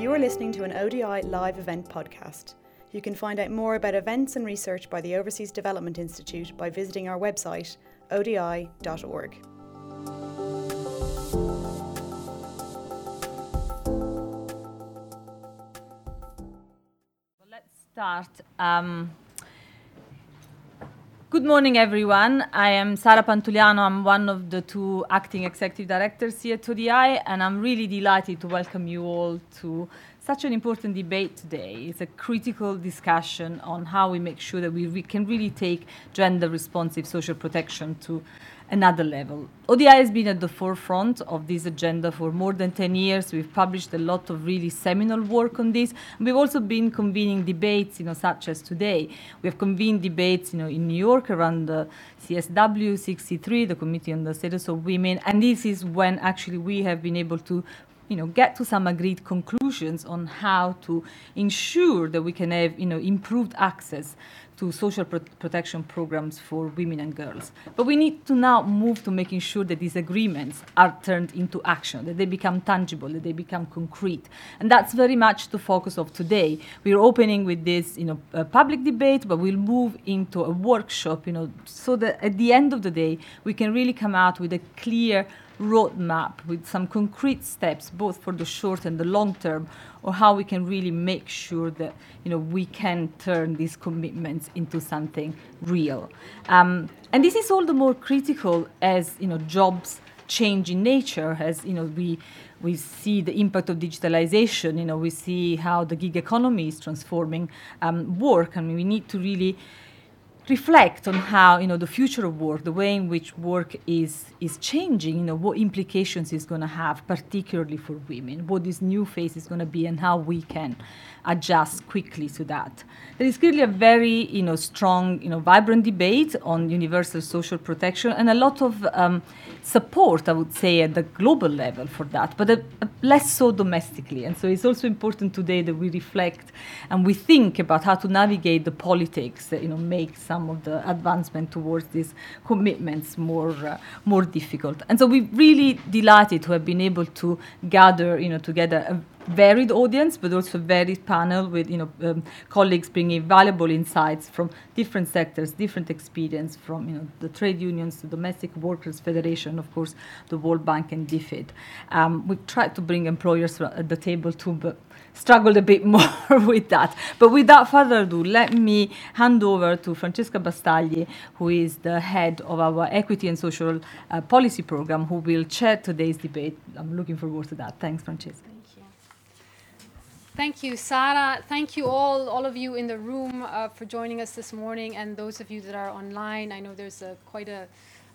You are listening to an ODI live event podcast. You can find out more about events and research by the Overseas Development Institute by visiting our website, odi.org. Let's start. Um, good morning, everyone. I am Sara Pantuliano. I'm one of the two acting executive directors here at ODI, and I'm really delighted to welcome you all to such an important debate today. It's a critical discussion on how we make sure that we can really take gender responsive social protection to another level. ODI has been at the forefront of this agenda for more than 10 years. We've published a lot of really seminal work on this. We've also been convening debates, you know, such as today. We have convened debates, you know, in New York around the CSW 63, the Committee on the Status of Women, and this is when actually we have been able to you know, get to some agreed conclusions on how to ensure that we can have, you know, improved access to social pro- protection programs for women and girls. But we need to now move to making sure that these agreements are turned into action, that they become tangible, that they become concrete. And that's very much the focus of today. We're opening with this, you know, public debate, but we'll move into a workshop, you know, so that at the end of the day, we can really come out with a clear roadmap with some concrete steps, both for the short and the long term, or how we can really make sure that you know we can turn these commitments into something real. Um, and this is all the more critical as you know jobs change in nature, as you know we we see the impact of digitalization. You know we see how the gig economy is transforming um, work, and we need to really reflect on how you know the future of work, the way in which work is is changing. You know what implications it's going to have, particularly for women. What this new phase is going to be, and how we can adjust quickly to that. There is clearly a very you know strong you know vibrant debate on universal social protection and a lot of um, support, I would say, at the global level for that, but a, a less so domestically. And so it's also important today that we reflect and we think about how to navigate the politics that you know make some of the advancement towards these commitments more uh, more difficult. And so we're really delighted to have been able to gather you know together varied audience, but also varied panel with you know um, colleagues bringing valuable insights from different sectors, different experience from you know the trade unions, the Domestic Workers Federation, of course, the World Bank and DFID. Um, we've tried to bring employers at the table too, but struggled a bit more with that. But without further ado, let me hand over to Francesca Bastagli, who is the head of our Equity and Social uh, Policy Program, who will chair today's debate. I'm looking forward to that. Thanks, Francesca. Thank you, Sara. Thank you all, all of you in the room uh, for joining us this morning, and those of you that are online. I know there's a, quite a,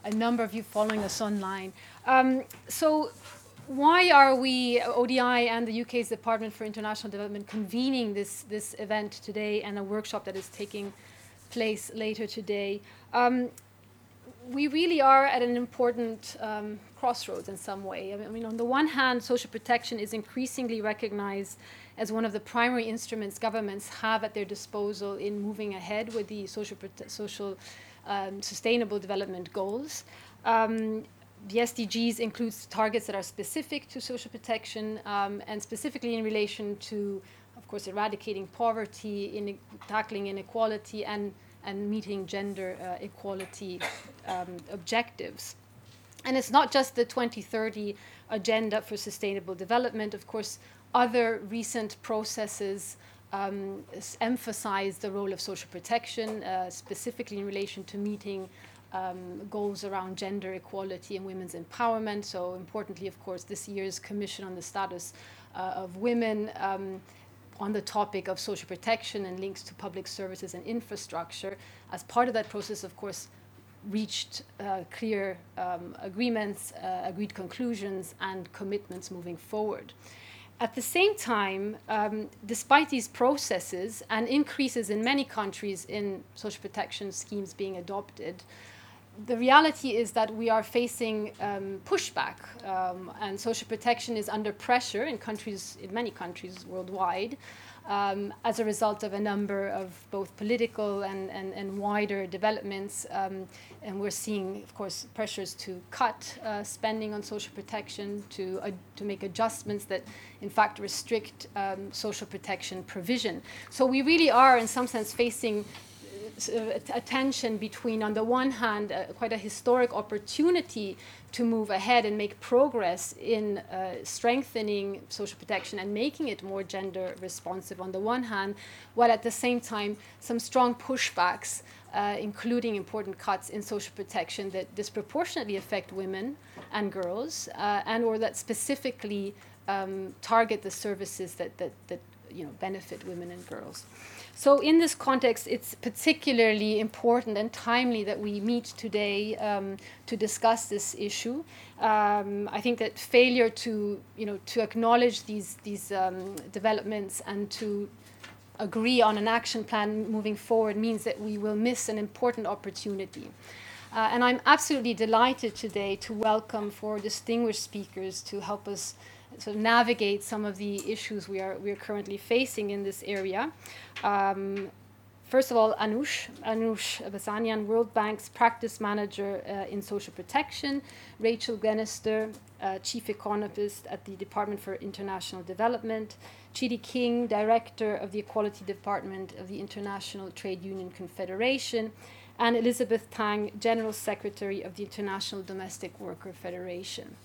a number of you following us online. Um, so, why are we, ODI and the UK's Department for International Development, convening this, this event today and a workshop that is taking place later today? Um, we really are at an important um, crossroads in some way. I mean, on the one hand, social protection is increasingly recognized as one of the primary instruments governments have at their disposal in moving ahead with the social, social um, sustainable development goals. Um, the SDGs includes targets that are specific to social protection um, and specifically in relation to, of course, eradicating poverty, in tackling inequality, and, and meeting gender uh, equality um, objectives. And it's not just the 2030 agenda for sustainable development. Of course, other recent processes um, emphasize the role of social protection, uh, specifically in relation to meeting um, goals around gender equality and women's empowerment. So, importantly, of course, this year's Commission on the Status uh, of Women um, on the topic of social protection and links to public services and infrastructure. As part of that process, of course, reached uh, clear um, agreements, uh, agreed conclusions, and commitments moving forward. At the same time, um, despite these processes and increases in many countries in social protection schemes being adopted, the reality is that we are facing um, pushback, um, and social protection is under pressure in countries, in many countries worldwide. Um, as a result of a number of both political and, and, and wider developments. Um, and we're seeing, of course, pressures to cut uh, spending on social protection, to, uh, to make adjustments that, in fact, restrict um, social protection provision. So we really are, in some sense, facing uh, a tension between, on the one hand, uh, quite a historic opportunity to move ahead and make progress in uh, strengthening social protection and making it more gender responsive on the one hand, while at the same time, some strong pushbacks, uh, including important cuts in social protection that disproportionately affect women and girls, uh, and or that specifically um, target the services that, that, that you know, benefit women and girls. So, in this context, it's particularly important and timely that we meet today um, to discuss this issue. Um, I think that failure to, you know, to acknowledge these these um, developments and to agree on an action plan moving forward means that we will miss an important opportunity. Uh, and I'm absolutely delighted today to welcome four distinguished speakers to help us sort of navigate some of the issues we are we are currently facing in this area. Um, first of all, Anush, Anush Bezhanyan, World Bank's practice manager uh, in social protection, Rachel Glennerster, uh, chief economist at the Department for International Development, Chidi King, director of the Equality Department of the International Trade Union Confederation, and Elizabeth Tang, general secretary of the International Domestic Worker Federation.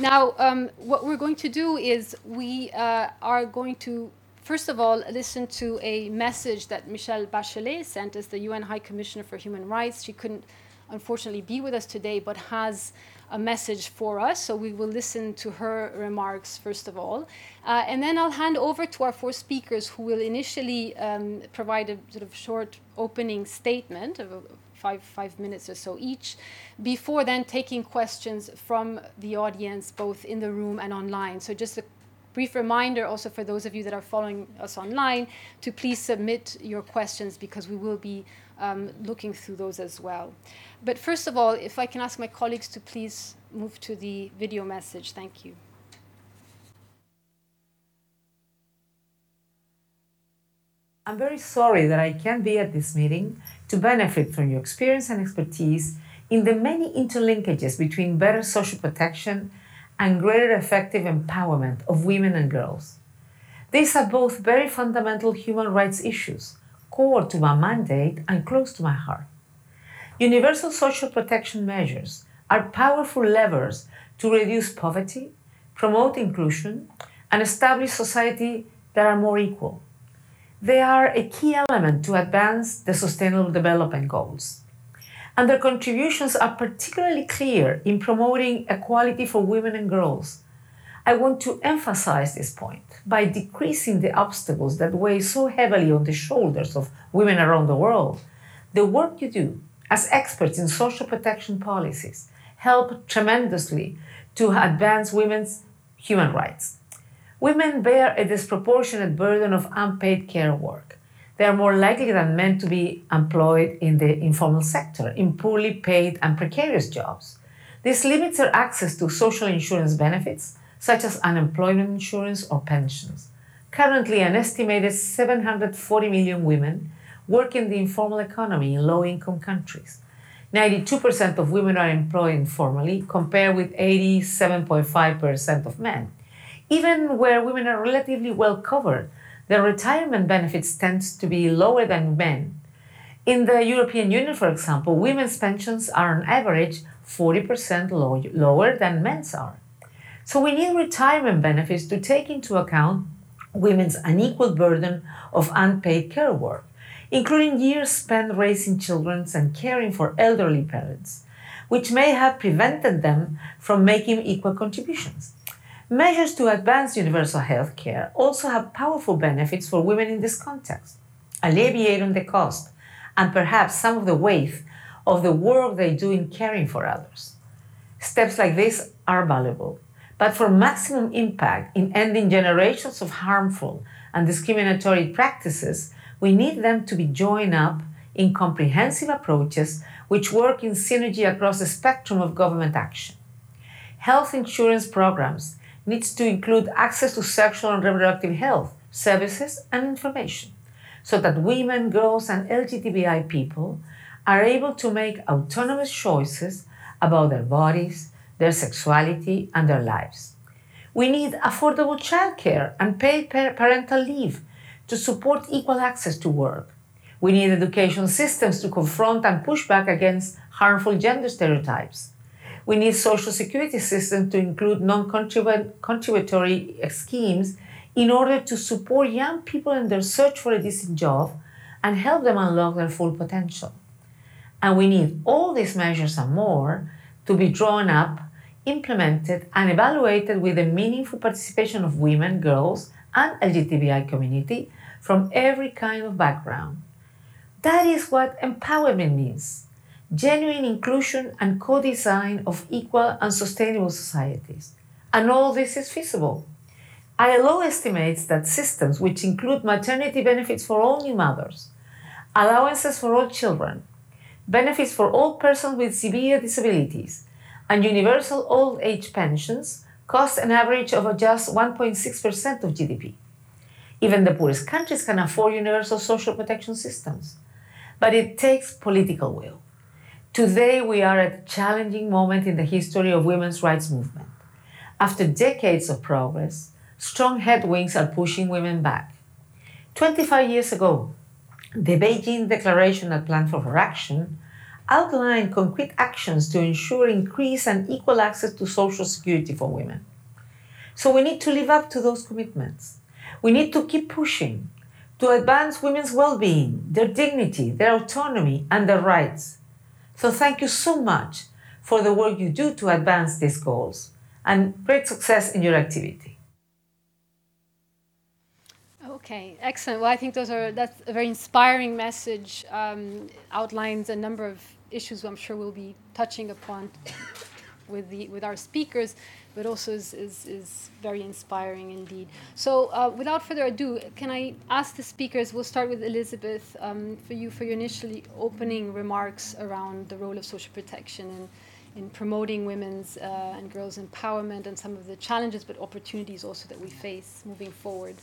Now, um, what we're going to do is we uh, are going to, first of all, listen to a message that Michelle Bachelet sent as the UN High Commissioner for Human Rights. She couldn't, unfortunately, be with us today, but has a message for us. So we will listen to her remarks first of all. Uh, and then I'll hand over to our four speakers who will initially um, provide a sort of short opening statement of five, five minutes or so each, before then taking questions from the audience, both in the room and online. So just a brief reminder also for those of you that are following us online to please submit your questions because we will be um, looking through those as well. But first of all, if I can ask my colleagues to please move to the video message. Thank you. I'm very sorry that I can't be at this meeting to benefit from your experience and expertise in the many interlinkages between better social protection and greater effective empowerment of women and girls. These are both very fundamental human rights issues, core to my mandate and close to my heart. Universal social protection measures are powerful levers to reduce poverty, promote inclusion, and establish society that are more equal. They are a key element to advance the Sustainable Development Goals. And their contributions are particularly clear in promoting equality for women and girls. I want to emphasize this point by decreasing the obstacles that weigh so heavily on the shoulders of women around the world. The work you do as experts in social protection policies help tremendously to advance women's human rights. Women bear a disproportionate burden of unpaid care work. They are more likely than men to be employed in the informal sector, in poorly paid and precarious jobs. This limits their access to social insurance benefits, such as unemployment insurance or pensions. Currently, an estimated 740 million women work in the informal economy in low income countries. 92% of women are employed informally, compared with 87.5% of men. Even where women are relatively well covered, their retirement benefits tend to be lower than men. In the European Union, for example, women's pensions are on average 40% low, lower than men's are. So we need retirement benefits to take into account women's unequal burden of unpaid care work, including years spent raising children and caring for elderly parents, which may have prevented them from making equal contributions. Measures to advance universal health care also have powerful benefits for women in this context, alleviating the cost and perhaps some of the weight of the work they do in caring for others. Steps like this are valuable, but for maximum impact in ending generations of harmful and discriminatory practices, we need them to be joined up in comprehensive approaches which work in synergy across the spectrum of government action. Health insurance programs needs to include access to sexual and reproductive health services, and information so that women, girls, and LGBTI people are able to make autonomous choices about their bodies, their sexuality, and their lives. We need affordable childcare and paid parental leave to support equal access to work. We need education systems to confront and push back against harmful gender stereotypes. We need social security systems to include non-contributory uh, schemes in order to support young people in their search for a decent job and help them unlock their full potential. And we need all these measures and more to be drawn up, implemented, and evaluated with the meaningful participation of women, girls, and LGBTI community from every kind of background. That is what empowerment means genuine inclusion and co design of equal and sustainable societies. And all this is feasible. ILO estimates that systems which include maternity benefits for all new mothers, allowances for all children, benefits for all persons with severe disabilities, and universal old age pensions cost an average of just 1.6% of GDP. Even the poorest countries can afford universal social protection systems. But it takes political will. Today, we are at a challenging moment in the history of women's rights movement. After decades of progress, strong headwinds are pushing women back. 25 years ago, the Beijing Declaration and Plan for Action outlined concrete actions to ensure increased and equal access to social security for women. So we need to live up to those commitments. We need to keep pushing to advance women's well being, their dignity, their autonomy, and their rights. So thank you so much for the work you do to advance these goals and great success in your activity. Okay, excellent. Well, I think those are that's a very inspiring message. Um, outlines a number of issues I'm sure we'll be touching upon with the with our speakers, but also is is, is very inspiring indeed. So, uh, without further ado, can I ask the speakers? We'll start with Elizabeth um, for you for your initially opening remarks around the role of social protection and in promoting women's uh, and girls' empowerment and some of the challenges but opportunities also that we face moving forward.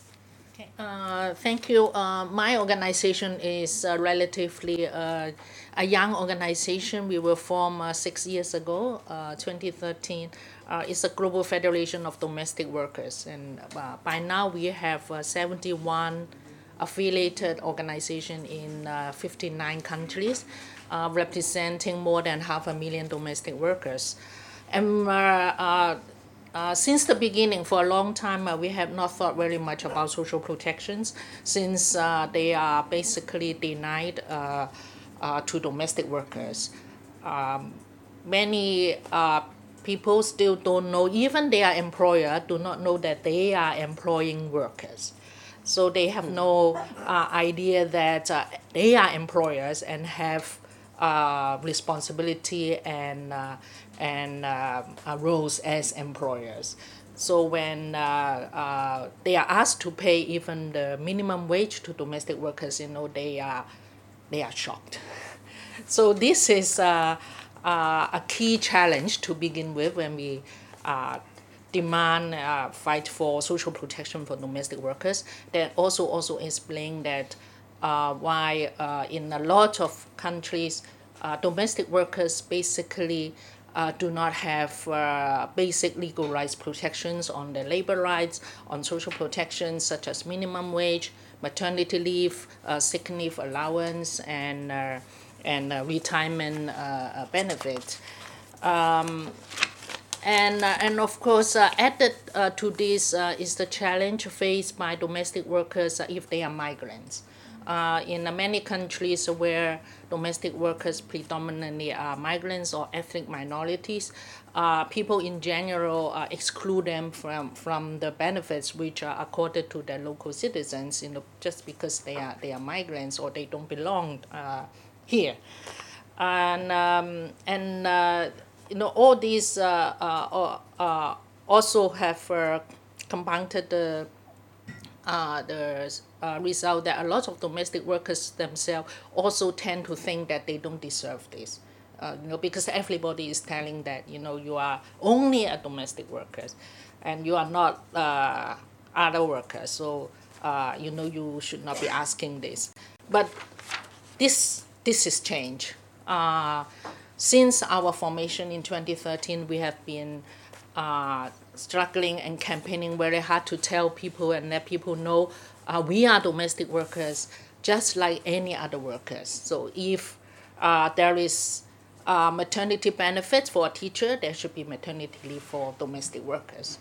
Okay. Uh, thank you. Uh, my organization is uh, relatively uh, a young organization. We were formed uh, six years ago, uh, 2013. it's a global federation of domestic workers, and by now we have 71 affiliated organizations in 59 countries, representing more than half a million domestic workers. And uh, since the beginning, for a long time, uh, we have not thought very much about social protections since uh, they are basically denied uh, uh, to domestic workers. Um, many people still don't know, even their employer do not know that they are employing workers. So they have no idea that they are employers and have responsibility and and uh, uh, roles as employers. So when uh, uh, they are asked to pay even the minimum wage to domestic workers, you know, they are, they are shocked. So this is uh, uh, a key challenge to begin with when we uh, demand fight for social protection for domestic workers. That also also explain that why in a lot of countries, domestic workers basically uh, do not have uh, basic legal rights protections on their labor rights, on social protections such as minimum wage, maternity leave, uh, sick leave allowance, and, uh, and uh, retirement uh, benefit. Um, and, and of course, added to this is the challenge faced by domestic workers if they are migrants. In many countries where domestic workers predominantly are migrants or ethnic minorities. Uh, people in general uh, exclude them from, from the benefits which are accorded to their local citizens, you know, just because they are they are migrants or they don't belong uh, here, and um, and uh, you know all these uh, uh, uh, also have uh, compounded the uh, the uh, result that a lot of domestic workers themselves also tend to think that they don't deserve this. Uh, you know, because everybody is telling that you know you are only a domestic worker, and you are not uh, other workers. So uh, you know, you should not be asking this. But this, this is change. Uh, since our formation in 2013, we have been uh, struggling and campaigning very hard to tell people and let people know uh, we are domestic workers just like any other workers. So if uh, there is uh, maternity benefits for a teacher, there should be maternity leave for domestic workers.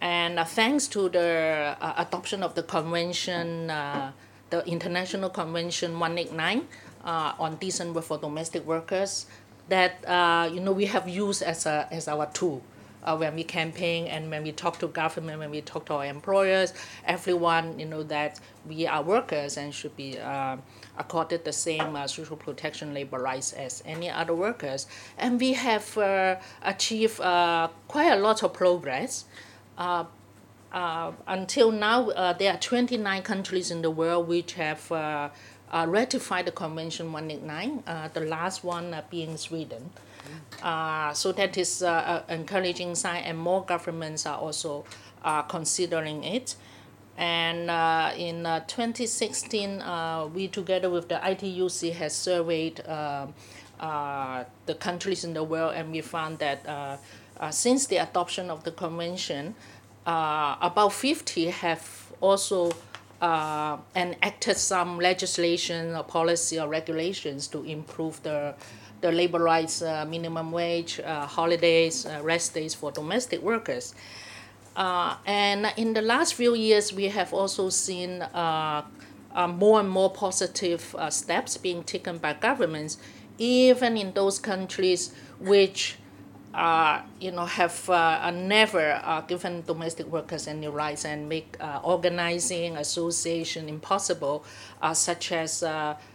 And uh, thanks to the uh, adoption of the convention, uh, the International Convention 189 uh, on decent work for domestic workers, that uh, you know we have used as a as our tool uh, when we campaign and when we talk to government, when we talk to our employers, everyone you know that we are workers and should be uh, accorded the same uh, social protection labor rights as any other workers. And we have uh, achieved uh, quite a lot of progress. Uh, until now, there are 29 countries in the world which have ratified the Convention 189, uh, the last one being Sweden. Uh, so that is uh, an encouraging sign, and more governments are also uh, considering it. And uh, in uh, 2016, uh, we together with the ITUC has surveyed uh, uh, the countries in the world, and we found that uh, uh, since the adoption of the convention, uh, about 50 have also uh, enacted some legislation or policy or regulations to improve the the labor rights, uh, minimum wage, uh, holidays, uh, rest days for domestic workers. And in the last few years, we have also seen more and more positive steps being taken by governments, even in those countries which uh, you know, have uh, never uh, given domestic workers any rights and make organizing association impossible, such as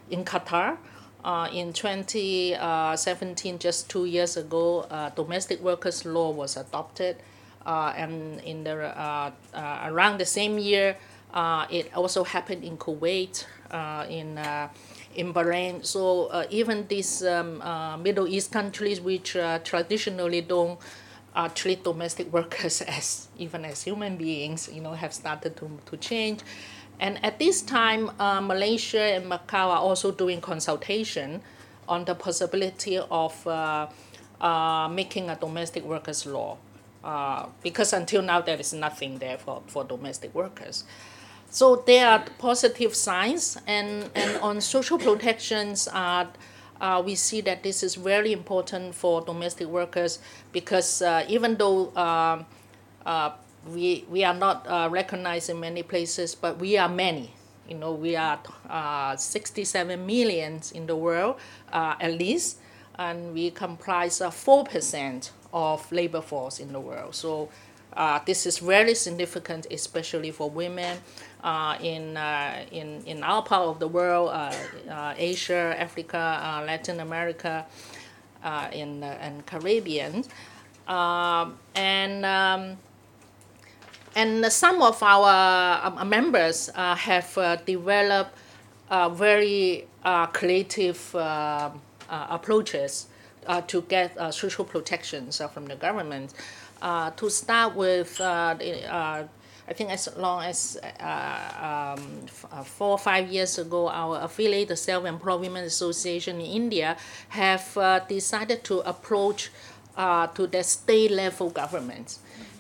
in Qatar. Uh, in 2017, just two years ago, uh, domestic workers law was adopted, uh, and in the uh, uh, around the same year, uh, it also happened in Kuwait, uh, in uh, in Bahrain. So uh, even these um, uh, Middle East countries, which uh, traditionally don't uh, treat domestic workers as even as human beings, you know, have started to, to change. And at this time, uh, Malaysia and Macau are also doing consultation on the possibility of uh, uh, making a domestic workers law. Uh, because until now, there is nothing there for, for domestic workers. So there are positive signs, and, and on social protections, uh, we see that this is very important for domestic workers because uh, even though uh, we, we are not uh, recognized in many places, but we are many. You know, we are uh, 67 millions in the world uh, at least, and we comprise uh, 4% of labor force in the world. So uh, this is very significant, especially for women uh, in, in, in our part of the world, Asia, Africa, Latin America, in, and Caribbean. Um, and um, and some of our um, members uh, have uh, developed uh, very uh, creative uh, uh, approaches uh, to get uh, social protections uh, from the government. Uh, to start with, uh, the, uh, I think as long as uh, um, uh, four or five years ago, our affiliate, the Self Employment Association in India, have uh, decided to approach uh, to the state level governments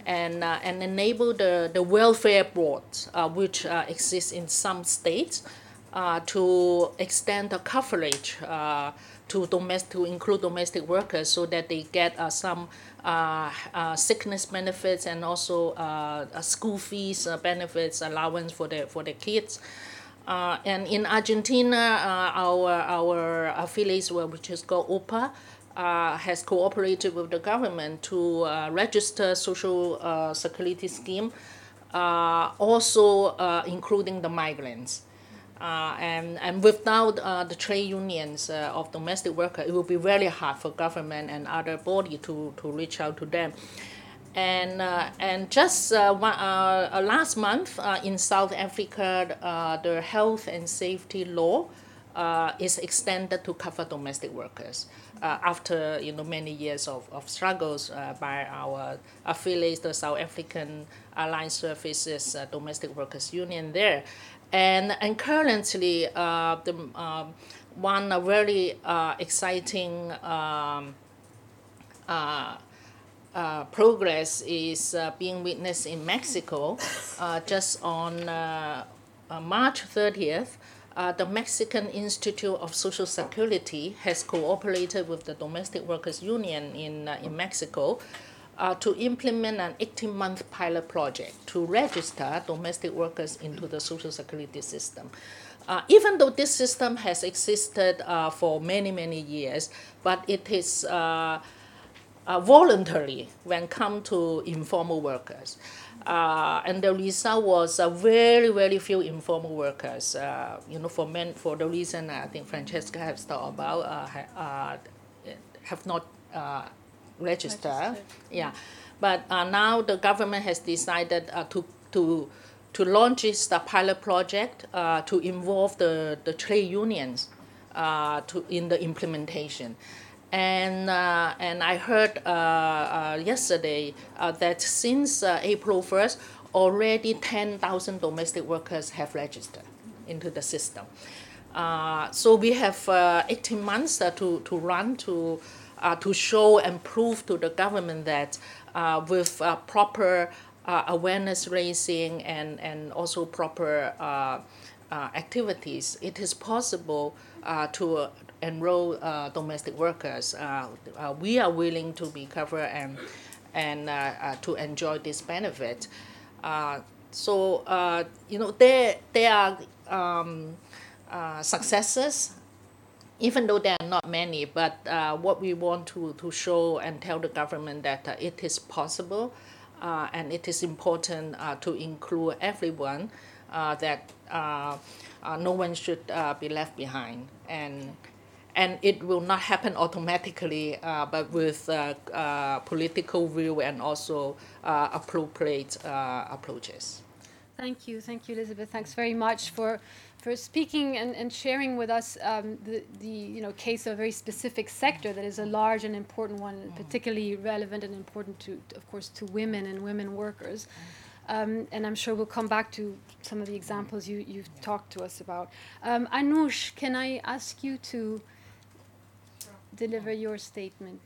and, uh, and enable the, the welfare boards, uh, which uh, exist in some states, uh, to extend the coverage uh, to domestic, to include domestic workers, so that they get uh, some sickness benefits and also school fees benefits allowance for the for the kids. And in Argentina, our our affiliates, which is called OPA, uh, has cooperated with the government to uh, register social uh, security scheme, uh, also uh, including the migrants. Uh, and, and without the trade unions of domestic workers, it will be very hard for government and other body to, to reach out to them. And, and just one, last month in South Africa, the health and safety law uh, is extended to cover domestic workers. Uh, after you know many years of, of struggles uh, by our affiliates, the South African Allied Services uh, Domestic Workers Union there, and and currently the um, one very uh, exciting. Um, uh, progress is uh, being witnessed in Mexico. Uh, just on March 30th, the Mexican Institute of Social Security has cooperated with the Domestic Workers Union in, in Mexico to implement an 18 month pilot project to register domestic workers into the Social Security system. Uh, even though this system has existed uh, for many many years, but it is uh, uh, voluntary when come to informal workers. Uh, and the result was uh, very, very few informal workers. Uh, you know, for men, for the reason I think Francesca has talked about, uh, ha, uh, have not uh, registered. registered. Yeah, but uh, now the government has decided uh, to to to launch this the pilot project uh, to involve the, the trade unions uh, to in the implementation. And, uh, and I heard uh, uh, yesterday uh, that since uh, April 1st, already 10,000 domestic workers have registered into the system. Uh, so we have 18 months to, to run to, to show and prove to the government that with proper awareness raising and, and also proper activities, it is possible to enroll uh, domestic workers, uh, uh, we are willing to be covered and and uh, to enjoy this benefit. So you know there there are um, successes, even though there are not many. But uh, what we want to, to show and tell the government that uh, it is possible, uh, and it is important to include everyone. That no one should be left behind and and it will not happen automatically, uh, but with uh, uh, political will and also uh, appropriate uh, approaches. Thank you, thank you, Elizabeth. Thanks very much for for speaking and, and sharing with us um, the, the you know case of a very specific sector that is a large and important one, mm. particularly relevant and important to, of course, to women and women workers. Um, and I'm sure we'll come back to some of the examples you, you've talked to us about. Um, Anush, can I ask you to deliver your statement.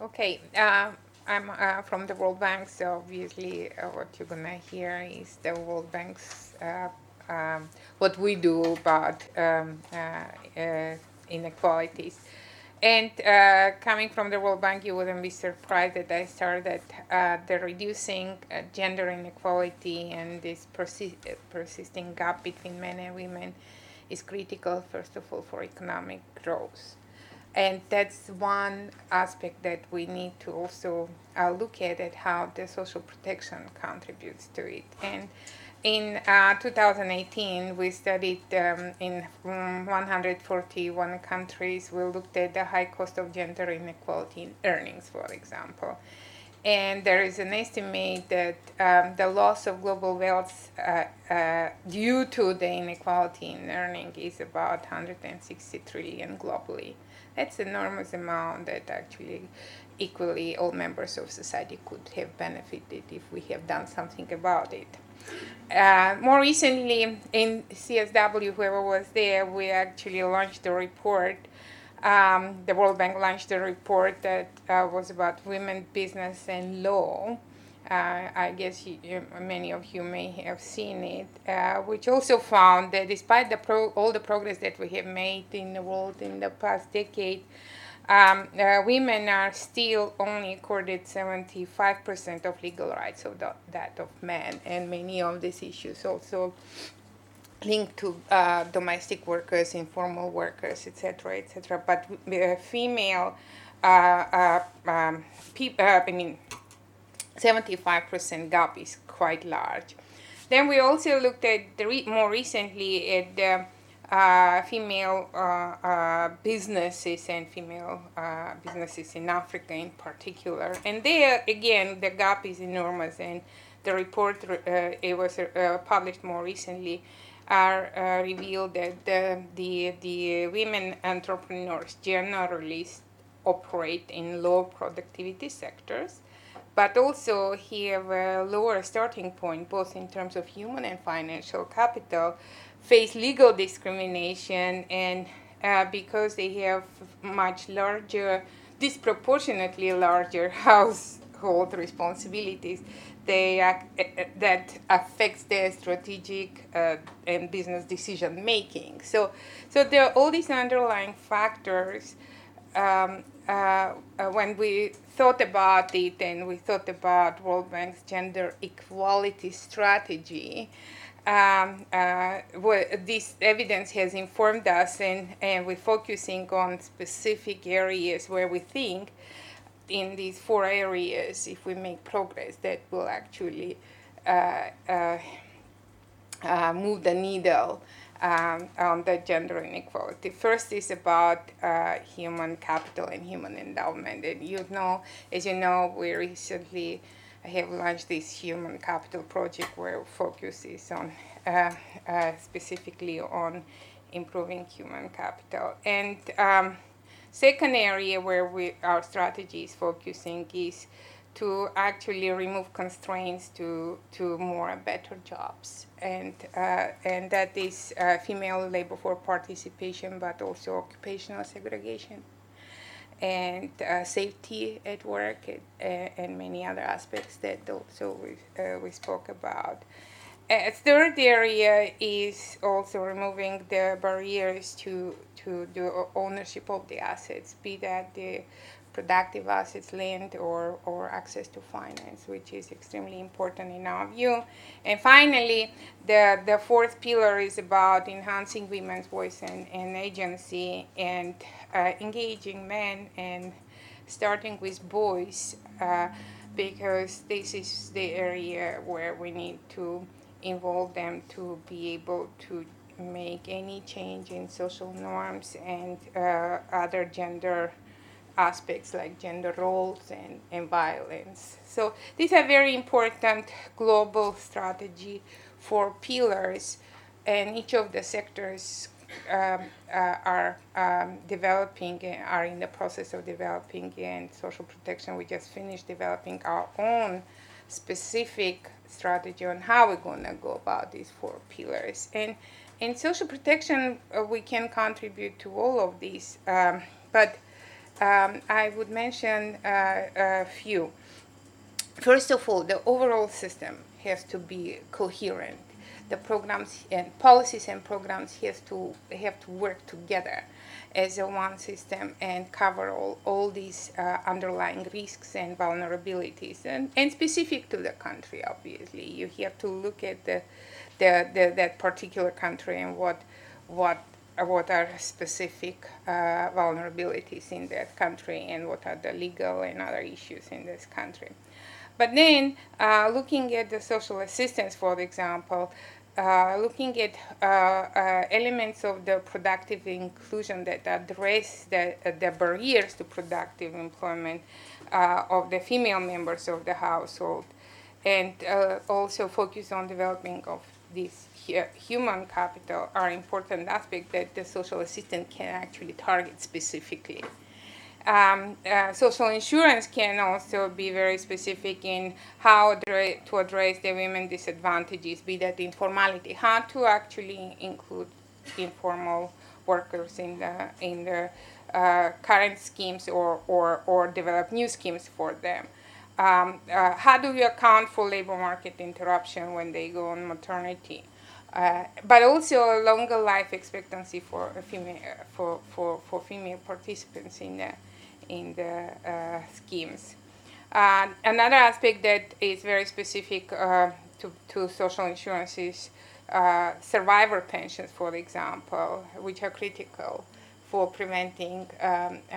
Okay, uh, I'm uh, from the World Bank, so obviously uh, what you're gonna hear is the World Bank's uh, um, what we do about um, uh, uh, inequalities. And coming from the World Bank, you wouldn't be surprised that I started the reducing gender inequality and this persi- persisting gap between men and women is critical, first of all, for economic growth and that's one aspect that we need to also uh, look at at how the social protection contributes to it. And in uh, 2018 we studied um, in um, 141 countries we looked at the high cost of gender inequality in earnings for example. And there is an estimate that um, the loss of global wealth uh, uh, due to the inequality in earning is about 160 trillion globally that's enormous amount that actually equally all members of society could have benefited if we have done something about it. Uh, more recently in CSW, whoever was there, we actually launched a report. Um, the World Bank launched a report that uh, was about women, business, and law uh, I guess you, many of you may have seen it, uh, which also found that despite the pro- all the progress that we have made in the world in the past decade, um, uh, women are still only accorded 75% of legal rights of the, that of men, and many of these issues also linked to uh, domestic workers, informal workers, etc., etc. But uh, female, uh, um, pe- I mean 75% gap is quite large. Then we also looked at the re- more recently at the uh, female uh, uh, businesses and female uh, businesses in Africa in particular. And there again, the gap is enormous. And the report uh, it was uh, published more recently are revealed that the, the, the women entrepreneurs generally operate in low productivity sectors, but also have a lower starting point, both in terms of human and financial capital, face legal discrimination, and uh, because they have much larger, disproportionately larger household responsibilities, they act, uh, that affects their strategic uh, and business decision making. So, so there are all these underlying factors. Um, uh, uh, when we thought about it and we thought about World Bank's gender equality strategy, um, uh, this evidence has informed us, and, and we're focusing on specific areas where we think in these four areas, if we make progress, that will actually uh, uh, uh, move the needle um, on the gender inequality. First is about uh, human capital and human endowment. And you know, as you know, we recently have launched this human capital project where focus is on uh, uh, specifically on improving human capital. And um, Second area where we, our strategy is focusing is to actually remove constraints to, to more better jobs. And, uh, and that is uh, female labor force participation, but also occupational segregation and uh, safety at work and, and, many other aspects that also we, uh, we spoke about. A third area is also removing the barriers to, to the ownership of the assets, be that the productive assets, land, or, or access to finance, which is extremely important in our view. And finally, the, the fourth pillar is about enhancing women's voice and, and agency and uh, engaging men and starting with boys, uh, because this is the area where we need to involve them to be able to make any change in social norms and uh, other gender aspects like gender roles and, and violence. So these are very important global strategy for pillars and each of the sectors um, uh, are um, developing are in the process of developing and social protection we just finished developing our own specific strategy on how we're going to go about these four pillars. And in social protection, uh, we can contribute to all of these, um, but um, I would mention uh, a few. First of all, the overall system has to be coherent. The programs and policies and programs has to have to work together as a one system and cover all, all these uh, underlying risks and vulnerabilities and, and specific to the country obviously you have to look at the, the, the that particular country and what what what are specific uh, vulnerabilities in that country and what are the legal and other issues in this country. But then, uh, looking at the social assistance, for example, uh, looking at uh, uh, elements of the productive inclusion that address the, uh, the barriers to productive employment of the female members of the household, and also focus on developing of this human capital are important aspects that the social assistant can actually target specifically. Um, uh, social insurance can also be very specific in how to address the women disadvantages, be that informality, how to actually include informal workers in the in the uh, current schemes or, or, or develop new schemes for them. Um, uh, how do you account for labor market interruption when they go on maternity? Uh, but also a longer life expectancy for female for, for, for female participants in the in the uh, schemes. Uh, another aspect that is very specific uh, to, to social insurance is uh, survivor pensions, for example, which are critical for preventing um, uh,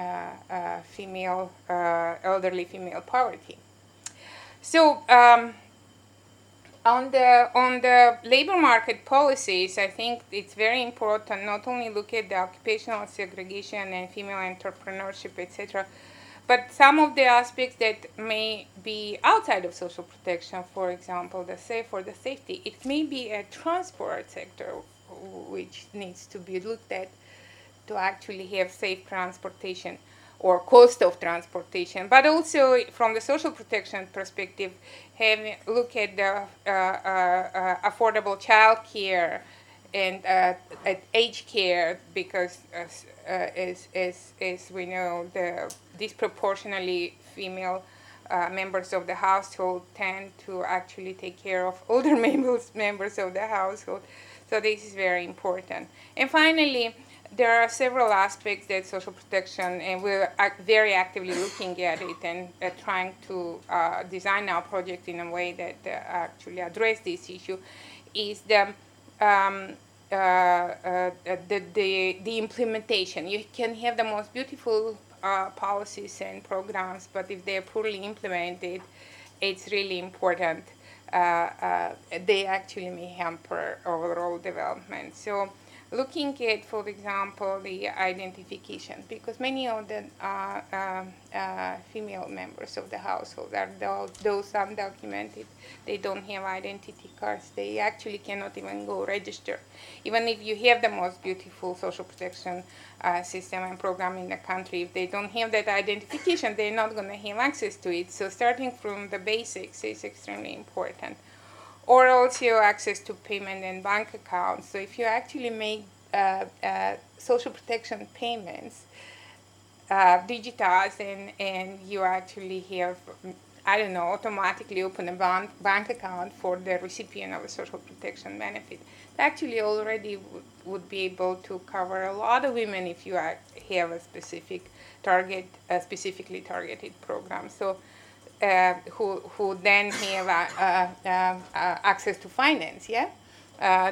uh, female, elderly female poverty. So, um, on the on the labor market policies, I think it's very important not only look at the occupational segregation and female entrepreneurship, etc., but some of the aspects that may be outside of social protection, for example, the safe or the safety, it may be a transport sector which needs to be looked at to actually have safe transportation or cost of transportation, but also from the social protection perspective, having look at the uh, uh, uh, affordable child care and at age care because as, as, as, as we know the disproportionately female uh, members of the household tend to actually take care of older members members of the household. So this is very important. And finally there are several aspects that social protection, and we're very actively looking at it and uh, trying to uh, design our project in a way that uh, actually address this issue, is the um, uh, uh, the, the, the implementation. You can have the most beautiful uh, policies and programs, but if they're poorly implemented, it's really important. they actually may hamper overall development. So looking at, for example, the identification, because many of the uh, uh, uh, female members of the household are those, those, undocumented. They don't have identity cards. They actually cannot even go register. Even if you have the most beautiful social protection uh, system and program in the country, if they don't have that identification, they're not going to have access to it. So starting from the basics is extremely important or also access to payment and bank accounts. So if you actually make uh, uh, social protection payments uh, digitized and, and you actually have, I don't know, automatically open a bank, bank account for the recipient of a social protection benefit, actually already w- would be able to cover a lot of women if you have a specific target, a specifically targeted program. So uh, who, who then have uh, uh, access to finance, yeah,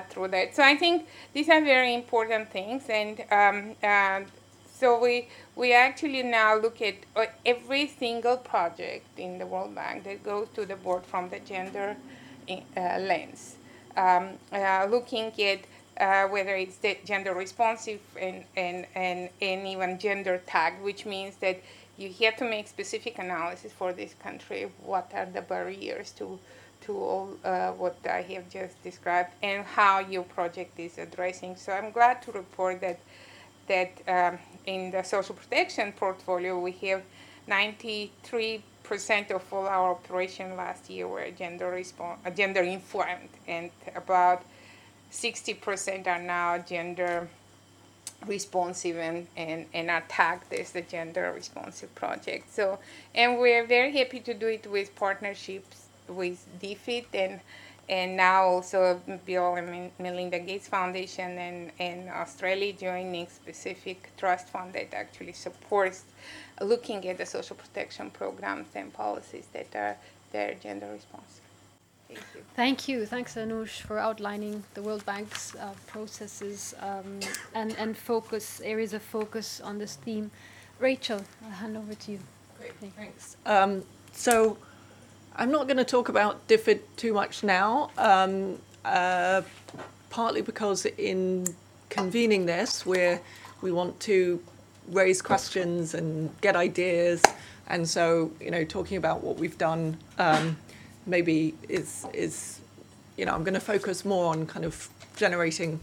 through that. So I think these are very important things, and um, so we we actually now look at every single project in the World Bank that goes to the board from the gender lens, um, looking at uh, whether it's gender responsive and, and, and, and even gender tagged, which means that you have to make specific analysis for this country. What are the barriers to to all uh, what I have just described, and how your project is addressing. So I'm glad to report that that um, in the social protection portfolio we have 93 percent of all our operation last year were gender respon- gender informed, and about 60 percent are now gender responsive and, and, and are tagged as the gender responsive project. So, and we're very happy to do it with partnerships with DFID and and now also Bill and Melinda Gates Foundation and, and Australia joining specific trust fund that actually supports looking at the social protection programs and policies that are their gender responsive. Thank you. Thank you. Thanks, Anush, for outlining the World Bank's uh, processes um, and, and focus, areas of focus on this theme. Rachel, I'll hand over to you. Great, thanks. Um, so I'm not going to talk about DFID too much now, um, uh, partly because in convening this, we we want to raise questions and get ideas. And so, you know, talking about what we've done um, maybe is is you know I'm going to focus more on kind of generating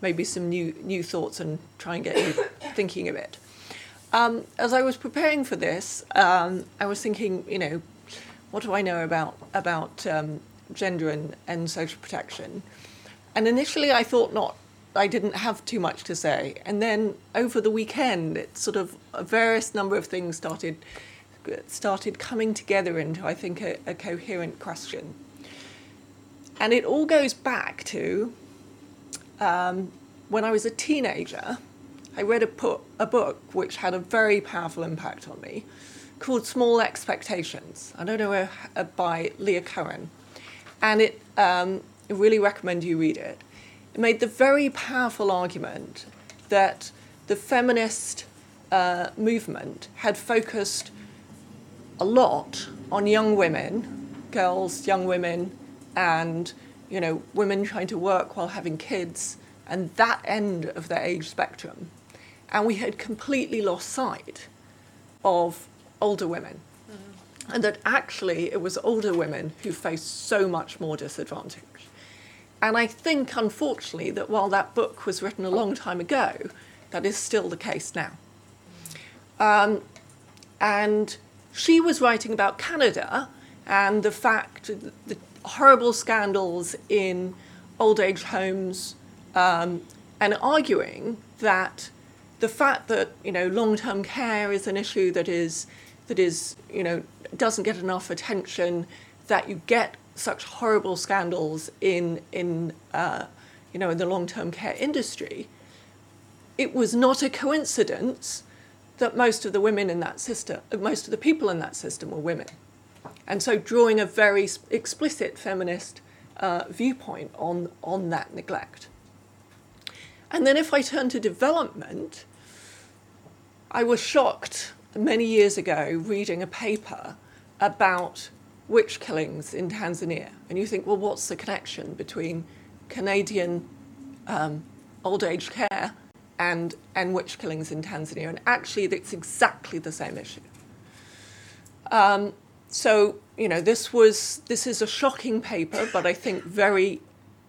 maybe some new new thoughts and try and get you thinking a bit. Um, as I was preparing for this, um, I was thinking, you know, what do I know about about um, gender and, and social protection? And initially, I thought not. I didn't have too much to say, and then over the weekend, it sort of a various number of things started started coming together into, I think, a, a coherent question. And it all goes back to um, when I was a teenager, I read a, pu- a book which had a very powerful impact on me called Small Expectations. I don't know, uh, by Leah Cohen. And it um, I really recommend you read it. It made the very powerful argument that the feminist uh, movement had focused a lot on young women, girls, young women, and you know, women trying to work while having kids, and that end of the age spectrum. And we had completely lost sight of older women. Mm-hmm. And that actually it was older women who faced so much more disadvantage. and I think, unfortunately, that while that book was written a long time ago, that is still the case now. Um, and she was writing about Canada and the fact, the horrible scandals in old age homes, um, and arguing that the fact that you know long-term care is an issue that is that is you know doesn't get enough attention, that you get such horrible scandals in in uh, you know in the long-term care industry. It was not a coincidence that most of the women in that system, most of the people in that system were women, and so drawing a very explicit feminist uh, viewpoint on on that neglect. And then if I turn to development, I was shocked many years ago reading a paper about witch killings in Tanzania. And you think, well, what's the connection between Canadian um, old age care and, and witch killings in Tanzania? And actually, it's exactly the same issue. Um, so, you know, this was this is a shocking paper, but I think very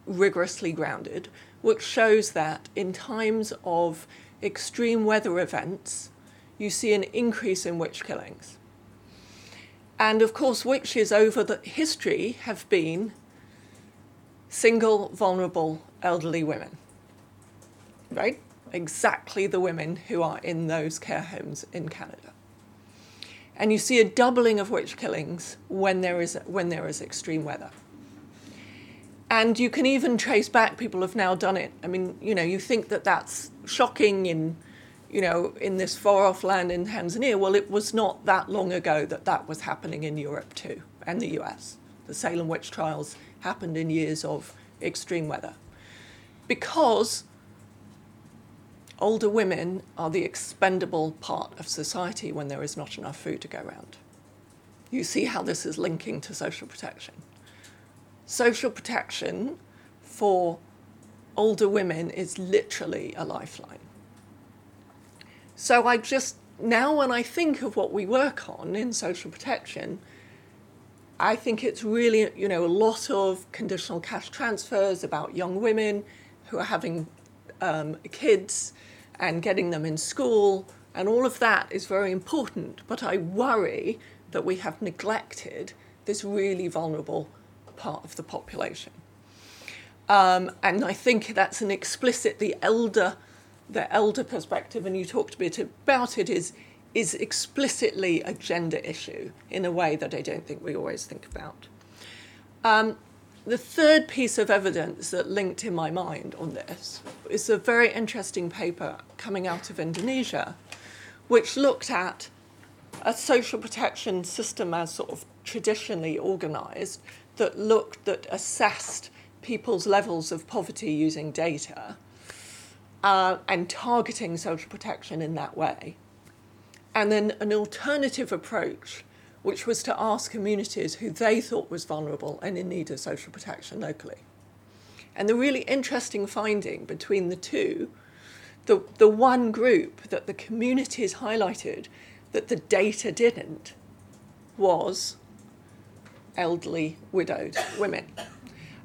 rigorously grounded, which shows that in times of extreme weather events, you see an increase in witch killings. And of course, witches over the history have been single, vulnerable, elderly women. Right? Exactly the women who are in those care homes in Canada. And you see a doubling of witch killings when there is, when there is extreme weather. And you can even trace back, people have now done it. I mean, you know, you think that that's shocking in, you know, in this far off land in Tanzania. Well, it was not that long ago that that was happening in Europe too, and the US. The Salem witch trials happened in years of extreme weather. Because older women are the expendable part of society when there is not enough food to go around. You see how this is linking to social protection social protection for older women is literally a lifeline. So I just, now when I think of what we work on in social protection, I think it's really, you know, a lot of conditional cash transfers about young women who are having um, kids and getting them in school, and all of that is very important. But I worry that we have neglected this really vulnerable part of the population. Um, and I think that's an explicit, the elder, the elder perspective, and you talked a bit about it, is, is explicitly a gender issue in a way that I don't think we always think about. Um, the third piece of evidence that linked in my mind on this is a very interesting paper coming out of Indonesia, which looked at a social protection system as sort of traditionally organized that looked, that assessed people's levels of poverty using data uh, and targeting social protection in that way. And then an alternative approach, which was to ask communities who they thought was vulnerable and in need of social protection locally. And the really interesting finding between the two, the, the one group that the communities highlighted that the data didn't was elderly, widowed women.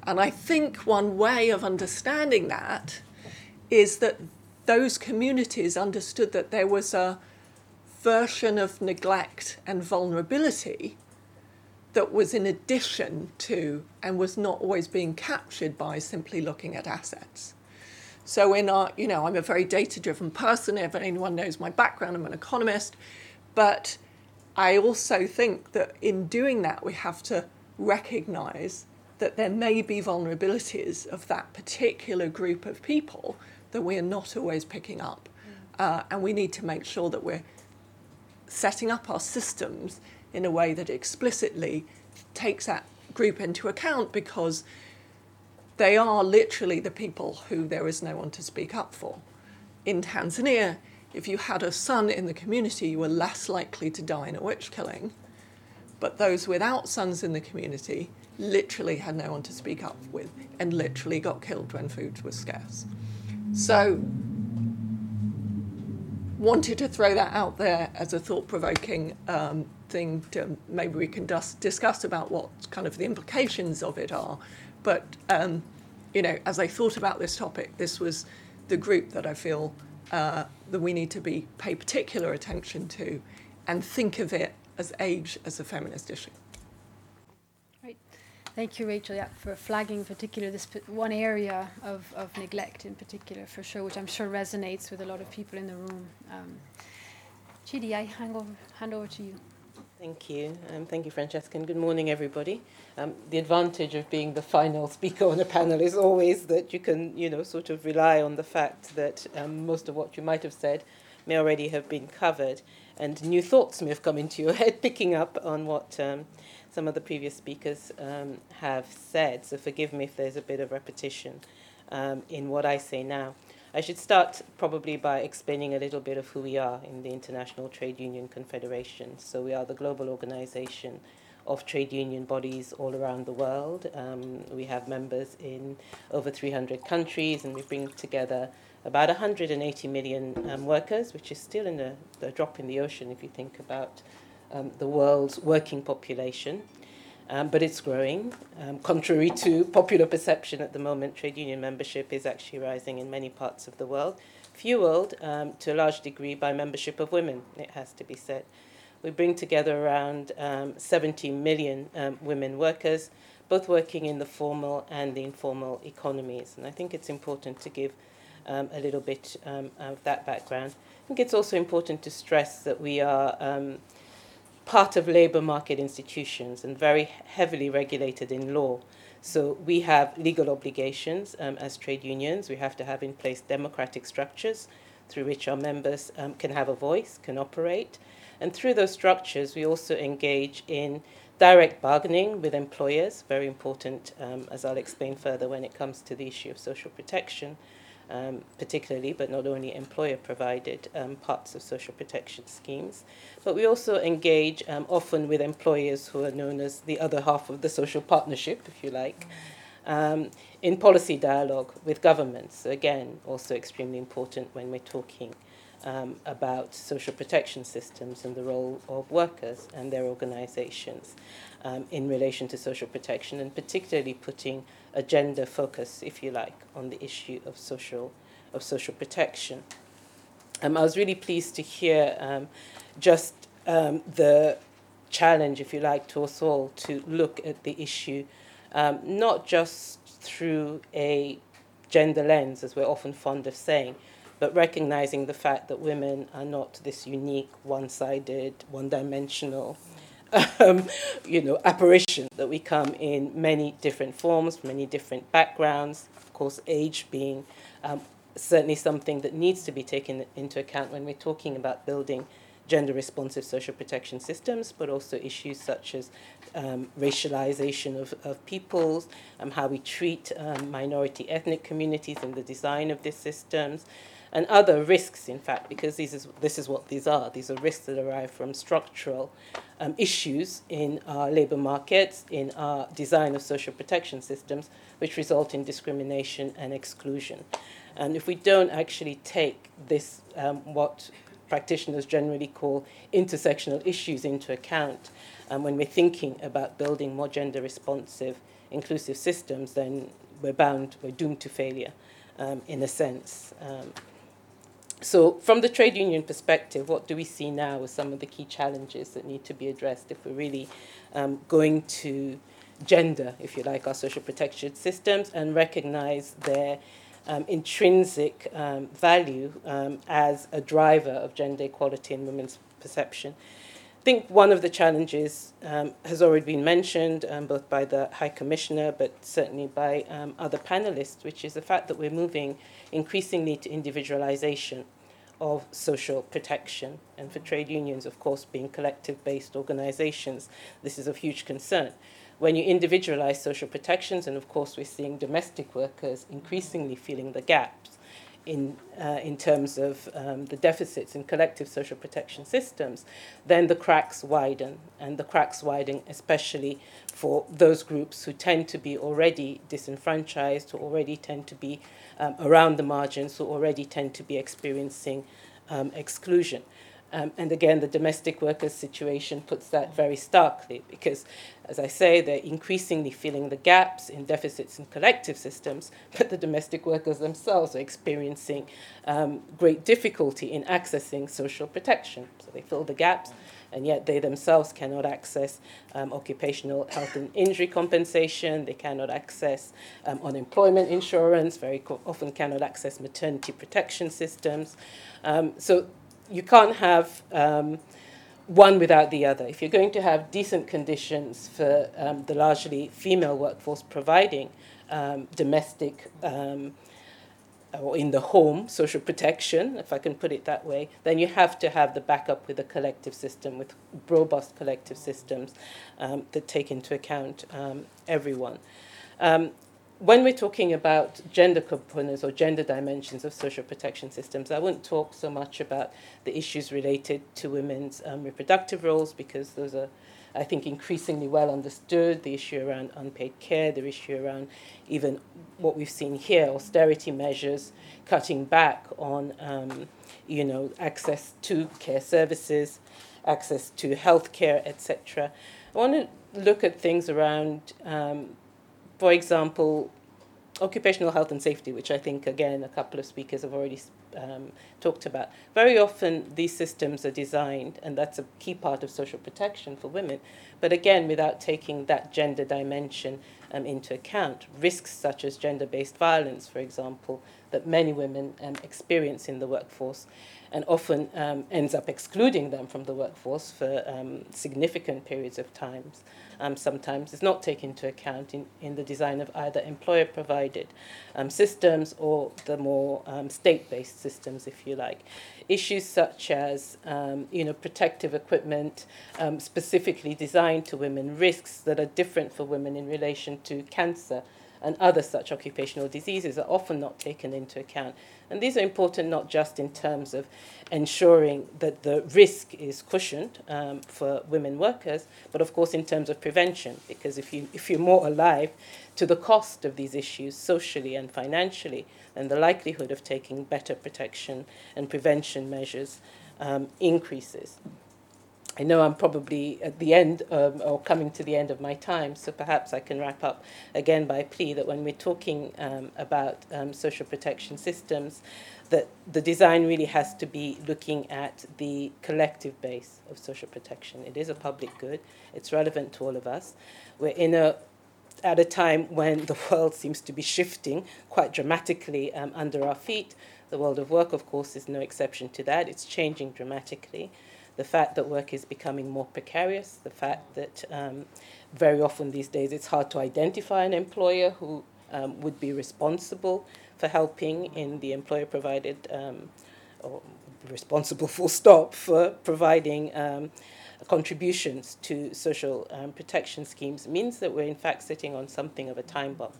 And I think one way of understanding that is that those communities understood that there was a version of neglect and vulnerability that was in addition to and was not always being captured by simply looking at assets. So in our, you know, I'm a very data-driven person. If anyone knows my background, I'm an economist, but I also think that in doing that, we have to recognize that there may be vulnerabilities of that particular group of people that we are not always picking up. Mm. Uh, and we need to make sure that we're setting up our systems in a way that explicitly takes that group into account because they are literally the people who there is no one to speak up for. In Tanzania, if you had a son in the community, you were less likely to die in a witch killing. But those without sons in the community literally had no one to speak up with and literally got killed when food was scarce. So, wanted to throw that out there as a thought provoking um, thing to maybe we can dis- discuss about what kind of the implications of it are. But um, you know, as I thought about this topic, this was the group that I feel uh, that we need to be pay particular attention to, and think of it as age as a feminist issue. Thank you, Rachel, yeah, for flagging in particular this one area of, of neglect in particular, for sure, which I'm sure resonates with a lot of people in the room. Um, Chidi, I hand over, hand over to you. Thank you. Um, thank you, Francesca, and good morning, everybody. Um, the advantage of being the final speaker on a panel is always that you can, you know, sort of rely on the fact that um, most of what you might have said may already have been covered, and new thoughts may have come into your head, picking up on what um, some of the previous speakers um, have said. So forgive me if there's a bit of repetition um, in what I say now. I should start probably by explaining a little bit of who we are in the International Trade Union Confederation. So we are the global organization of trade union bodies all around the world. Um, we have members in over 300 countries, and we bring together about 180 million um, workers, which is still in a, a, drop in the ocean if you think about um, the world's working population um, but it's growing. Um, contrary to popular perception at the moment, trade union membership is actually rising in many parts of the world, fueled um, to a large degree by membership of women, it has to be said. We bring together around um, 70 million um, women workers, both working in the formal and the informal economies. And I think it's important to give um, a little bit of that background. I think it's also important to stress that we are part of labour market institutions and very heavily regulated in law. So we have legal obligations um, as trade unions. We have to have in place democratic structures through which our members um, can have a voice, can operate. And through those structures, we also engage in direct bargaining with employers, very important, um, as I'll explain further when it comes to the issue of social protection um, particularly, but not only employer provided um, parts of social protection schemes. But we also engage um, often with employers who are known as the other half of the social partnership, if you like, um, in policy dialogue with governments. So, again, also extremely important when we're talking. Um, about social protection systems and the role of workers and their organizations um, in relation to social protection, and particularly putting a gender focus, if you like, on the issue of social, of social protection. Um, I was really pleased to hear um, just um, the challenge, if you like, to us all to look at the issue um, not just through a gender lens, as we're often fond of saying, but recognizing the fact that women are not this unique, one sided, one dimensional um, you know, apparition that we come in many different forms, many different backgrounds. Of course, age being um, certainly something that needs to be taken into account when we're talking about building gender responsive social protection systems, but also issues such as um, racialization of, of peoples, um, how we treat um, minority ethnic communities in the design of these systems, and other risks, in fact, because these is, this is what these are. These are risks that arise from structural um, issues in our labour markets, in our design of social protection systems, which result in discrimination and exclusion. And if we don't actually take this, um, what practitioners generally call intersectional issues, into account, um, when we're thinking about building more gender responsive, inclusive systems, then we're bound, we're doomed to failure um, in a sense. Um, so, from the trade union perspective, what do we see now as some of the key challenges that need to be addressed if we're really um, going to gender, if you like, our social protection systems and recognize their um, intrinsic um, value um, as a driver of gender equality and women's perception? I think one of the challenges um, has already been mentioned, um, both by the High Commissioner, but certainly by other panelists, which is the fact that we're moving increasingly to individualization of social protection. And for trade unions, of course, being collective based organizations, this is of huge concern. When you individualize social protections, and of course, we're seeing domestic workers increasingly feeling the gaps in, uh, in terms of um, the deficits in collective social protection systems, then the cracks widen. And the cracks widen especially for those groups who tend to be already disenfranchised, who already tend to be um, around the margins, who already tend to be experiencing um, exclusion. Um, and again, the domestic workers situation puts that very starkly because, as I say, they're increasingly filling the gaps in deficits in collective systems, but the domestic workers themselves are experiencing um, great difficulty in accessing social protection. So they fill the gaps, and yet they themselves cannot access um, occupational health and injury compensation, they cannot access um, unemployment insurance, very co- often cannot access maternity protection systems. Um, so you can't have um, one without the other. If you're going to have decent conditions for um, the largely female workforce providing um, domestic um, or in the home social protection, if I can put it that way, then you have to have the backup with a collective system, with robust collective systems um, that take into account um, everyone. Um, when we're talking about gender components or gender dimensions of social protection systems, I wouldn't talk so much about the issues related to women's um, reproductive roles because those are, I think, increasingly well understood. The issue around unpaid care, the issue around even what we've seen here, austerity measures, cutting back on, um, you know, access to care services, access to health care, etc. I want to look at things around um, for example, occupational health and safety, which I think, again, a couple of speakers have already um, talked about. Very often, these systems are designed, and that's a key part of social protection for women, but again, without taking that gender dimension um, into account. Risks such as gender based violence, for example, that many women um, experience in the workforce and often um, ends up excluding them from the workforce for um, significant periods of times um, sometimes is not taken into account in, in the design of either employer provided um, systems or the more um, state based systems, if you like. Issues such as you know, protective equipment specifically designed to women, risks that are different for women in relation to cancer and other such occupational diseases are often not taken into account. And these are important not just in terms of ensuring that the risk is cushioned um, for women workers, but of course in terms of prevention, because if, you, if you're more alive to the cost of these issues socially and financially, then the likelihood of taking better protection and prevention measures um, increases. I know I'm probably at the end um, or coming to the end of my time, so perhaps I can wrap up again by plea that when we're talking um, about um, social protection systems, that the design really has to be looking at the collective base of social protection. It is a public good. It's relevant to all of us. We're in a at a time when the world seems to be shifting quite dramatically um, under our feet. The world of work, of course, is no exception to that. It's changing dramatically the fact that work is becoming more precarious, the fact that um, very often these days it's hard to identify an employer who um, would be responsible for helping in the employer provided um, or responsible full stop for providing um, contributions to social um, protection schemes means that we're in fact sitting on something of a time bomb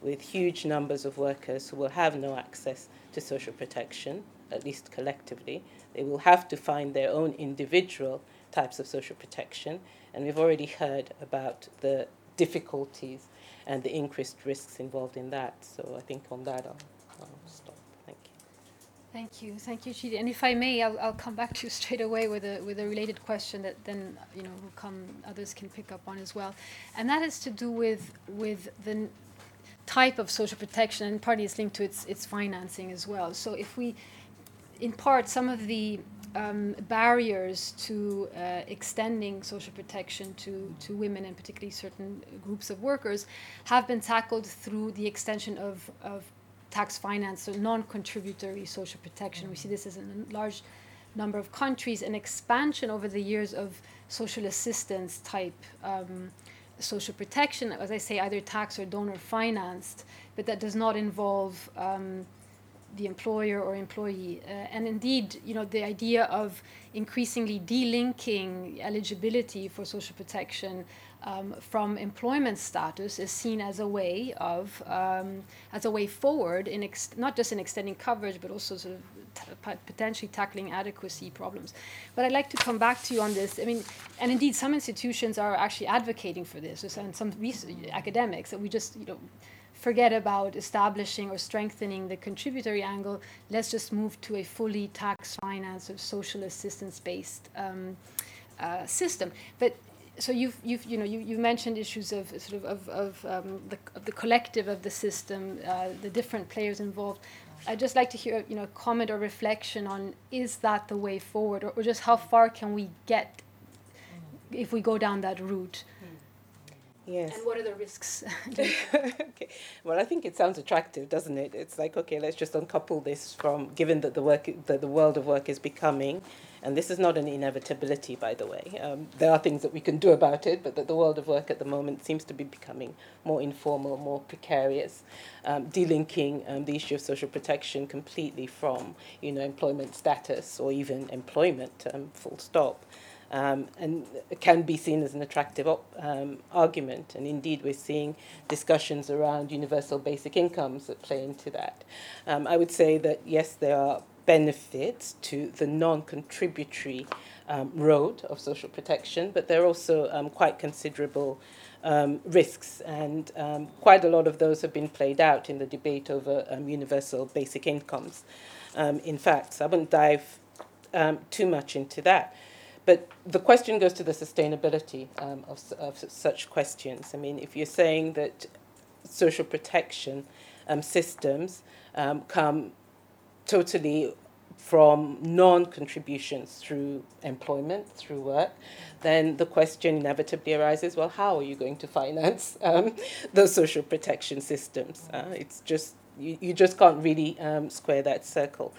with huge numbers of workers who will have no access to social protection, at least collectively, they will have to find their own individual types of social protection. And we've already heard about the difficulties and the increased risks involved in that. So I think on that I'll, I'll stop. Thank you. Thank you, thank you, Chidi. And if I may, I'll, I'll come back to you straight away with a with a related question that then you know will come others can pick up on as well, and that is to do with with the type of social protection and partly it's linked to its its financing as well. So if we in part, some of the um, barriers to uh, extending social protection to, to women and particularly certain groups of workers have been tackled through the extension of, of tax finance, so non contributory social protection. We see this as a large number of countries, an expansion over the years of social assistance type um, social protection, as I say, either tax or donor financed, but that does not involve. Um, the employer or employee. Uh, and indeed, you know, the idea of increasingly delinking eligibility for social protection um, from employment status is seen as a way of um, as a way forward in ex- not just in extending coverage but also sort of t- potentially tackling adequacy problems. But I'd like to come back to you on this. I mean, and indeed, some institutions are actually advocating for this, and some academics that we just you know forget about establishing or strengthening the contributory angle. Let's just move to a fully tax finance or social assistance based um, uh, system. But so you've, you've you know you, you mentioned issues of sort of of, of, um, the, of the collective of the system, uh, the different players involved. I'd just like to hear you know comment or reflection on is that the way forward, or, or just how far can we get if we go down that route? Yes. And what are the risks? okay. Well, I think it sounds attractive, doesn't it? It's like okay, let's just uncouple this from given that the work that the world of work is becoming, and this is not an inevitability, by the way. Um, there are things that we can do about it, but that the world of work at the moment seems to be becoming more informal, more precarious, um, delinking um, the issue of social protection completely from you know employment status or even employment, um, full stop um, and can be seen as an attractive op- um, argument. And indeed, we're seeing discussions around universal basic incomes that play into that. Um, I would say that yes, there are benefits to the non contributory um, road of social protection, but there are also um, quite considerable. Um, risks, and um, quite a lot of those have been played out in the debate over um, universal basic incomes. Um, in fact, so I wouldn't dive too much into that. But the question goes to the sustainability um, of, of such questions. I mean, if you're saying that social protection um, systems um, come totally from non contributions through employment, through work, then the question inevitably arises well, how are you going to finance um, those social protection systems? Uh, it's just, you, you just can't really um, square that circle.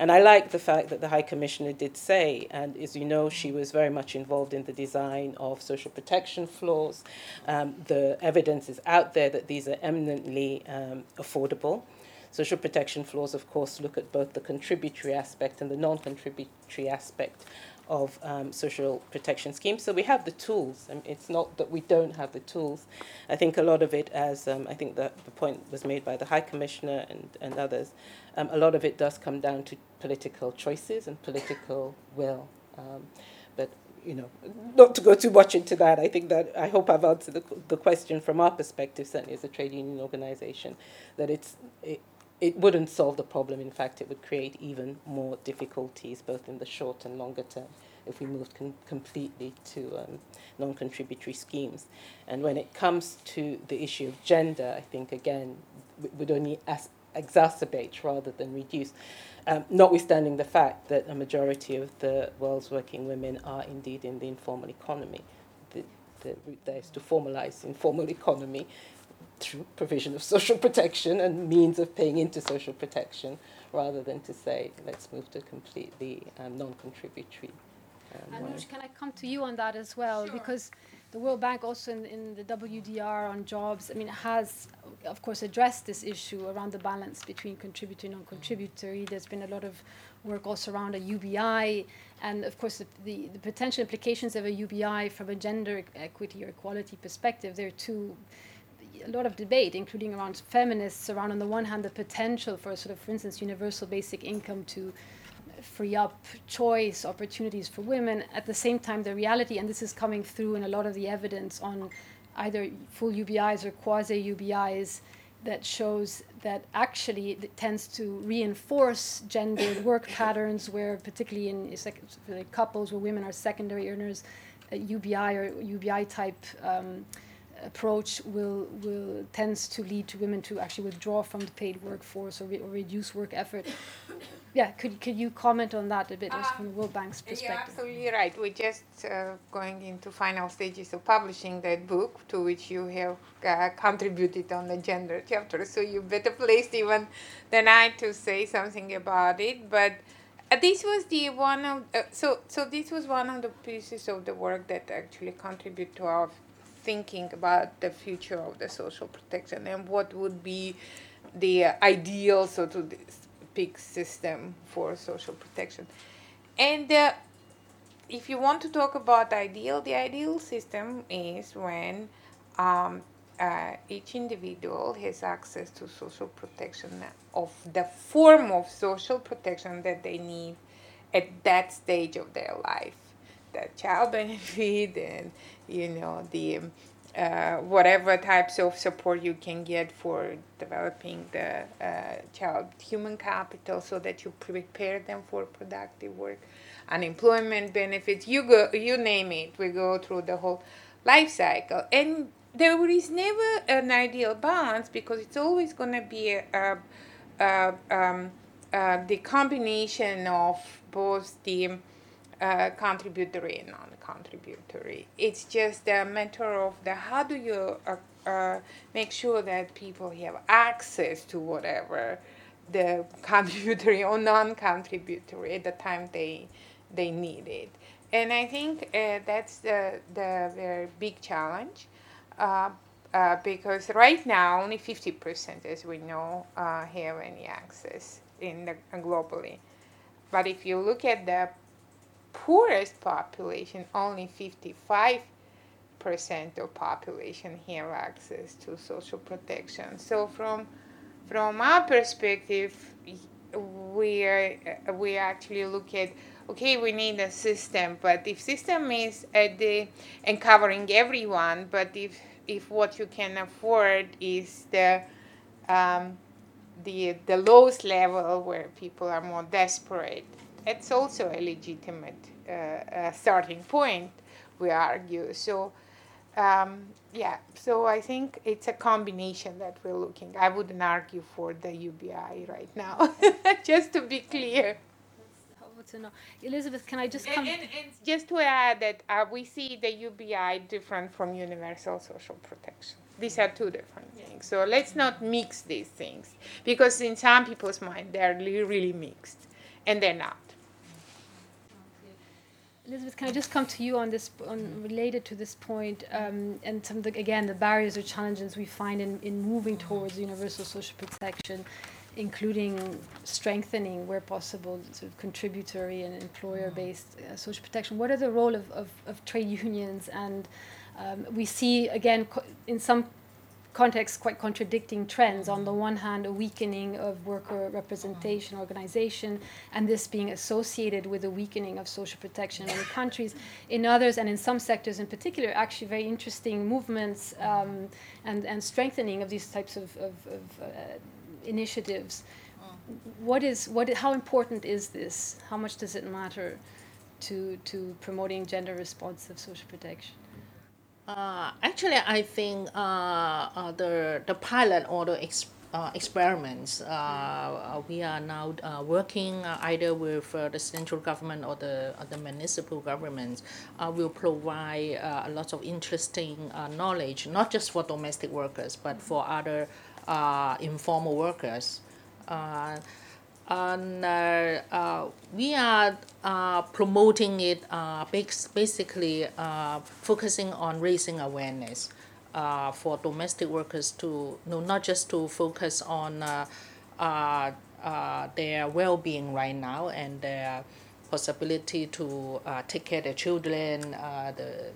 And I like the fact that the High Commissioner did say, and as you know, she was very much involved in the design of social protection floors. Um, the evidence is out there that these are eminently um, affordable. Social protection floors, of course, look at both the contributory aspect and the non contributory aspect of um, social protection schemes. So we have the tools. I mean, it's not that we don't have the tools. I think a lot of it, as um, I think the, the point was made by the High Commissioner and, and others, um, a lot of it does come down to political choices and political will. Um, but you know, not to go too much into that. I think that I hope I've answered the, the question from our perspective, certainly as a trade union organisation, that it's it, it wouldn't solve the problem. In fact, it would create even more difficulties, both in the short and longer term, if we moved com- completely to um, non contributory schemes. And when it comes to the issue of gender, I think, again, w- would only as- exacerbate rather than reduce. Um, notwithstanding the fact that a majority of the world's working women are indeed in the informal economy. The, the route there is to formalize informal economy through provision of social protection and means of paying into social protection rather than to say, let's move to completely um, non contributory. Um, Anush, can I come to you on that as well? Sure. Because the World Bank also in, in the WDR on jobs, I mean, has, of course, addressed this issue around the balance between contributory and non-contributory. There's been a lot of work also around a UBI, and of course, the, the, the potential implications of a UBI from a gender equity or equality perspective. There are two a lot of debate, including around feminists, around on the one hand the potential for sort of, for instance, universal basic income to free up choice opportunities for women. At the same time, the reality, and this is coming through in a lot of the evidence on either full UBIs or quasi UBIs, that shows that actually it tends to reinforce gendered work patterns, where particularly in sec- couples where women are secondary earners, UBI or UBI type. Um, approach will will tends to lead to women to actually withdraw from the paid workforce or, re- or reduce work effort. yeah, could could you comment on that a bit uh, from the World Bank's perspective? You're absolutely right. We're just uh, going into final stages of publishing that book, to which you have uh, contributed on the gender chapter. So you're better placed even than I to say something about it, but. Uh, this was the one of uh, so so this was one of the pieces of the work that actually contributed to our thinking about the future of the social protection and what would be the ideal, so to speak, system for social protection. And uh, if you want to talk about ideal, the ideal system is when um, uh, each individual has access to social protection of the form of social protection that they need at that stage of their life the child benefit and you know the uh, whatever types of support you can get for developing the uh, child human capital so that you prepare them for productive work unemployment benefits you go you name it. We go through the whole life cycle. And there is never an ideal balance because it's always going to be a, a, um, the combination of both the uh, contributory and non-contributory. It's just a matter of the how do you uh, uh, make sure that people have access to whatever the contributory or non-contributory at the time they they need it. And I think uh, that's the the very big challenge. Uh, uh, because right now only 50% as we know have any access in the, globally but if you look at the poorest population, only 55% of population have access to social protection. So from from our perspective, we are, we actually look at okay, we need a system, but if system is at the and covering everyone, but if if what you can afford is the um, the the lowest level where people are more desperate, it's also a legitimate uh, uh, starting point, we argue. So, um, yeah, so I think it's a combination that we're looking. I wouldn't argue for the UBI right now, just to be clear. To know. Elizabeth, can I just come? And, and, and just to add that uh, we see the UBI different from universal social protection. These are two different things. So let's not mix these things because in some people's mind they're really mixed, and they're not. Elizabeth, can I just come to you on this, on related to this point, um, and some the, again the barriers or challenges we find in, in moving towards universal social protection, including strengthening where possible sort of contributory and employer-based uh, social protection. What are the role of, of, of trade unions and um, we see again in some context quite contradicting trends. On the one hand, a weakening of worker representation organization, and this being associated with a weakening of social protection in many countries. In others, and in some sectors in particular, actually very interesting movements um, and, and strengthening of these types of, of, of uh, initiatives. What is what? How important is this? How much does it matter to to promoting gender responsive social protection? Uh, actually, I think uh, uh, the the pilot or the ex, uh, experiments uh, uh, we are now working either with the central government or the the municipal governments will provide a lot of interesting knowledge, not just for domestic workers but for other informal workers and uh, uh, we are uh, promoting it uh, basically uh, focusing on raising awareness uh, for domestic workers to no, not just to focus on their well-being right now and their possibility to take care of their children, the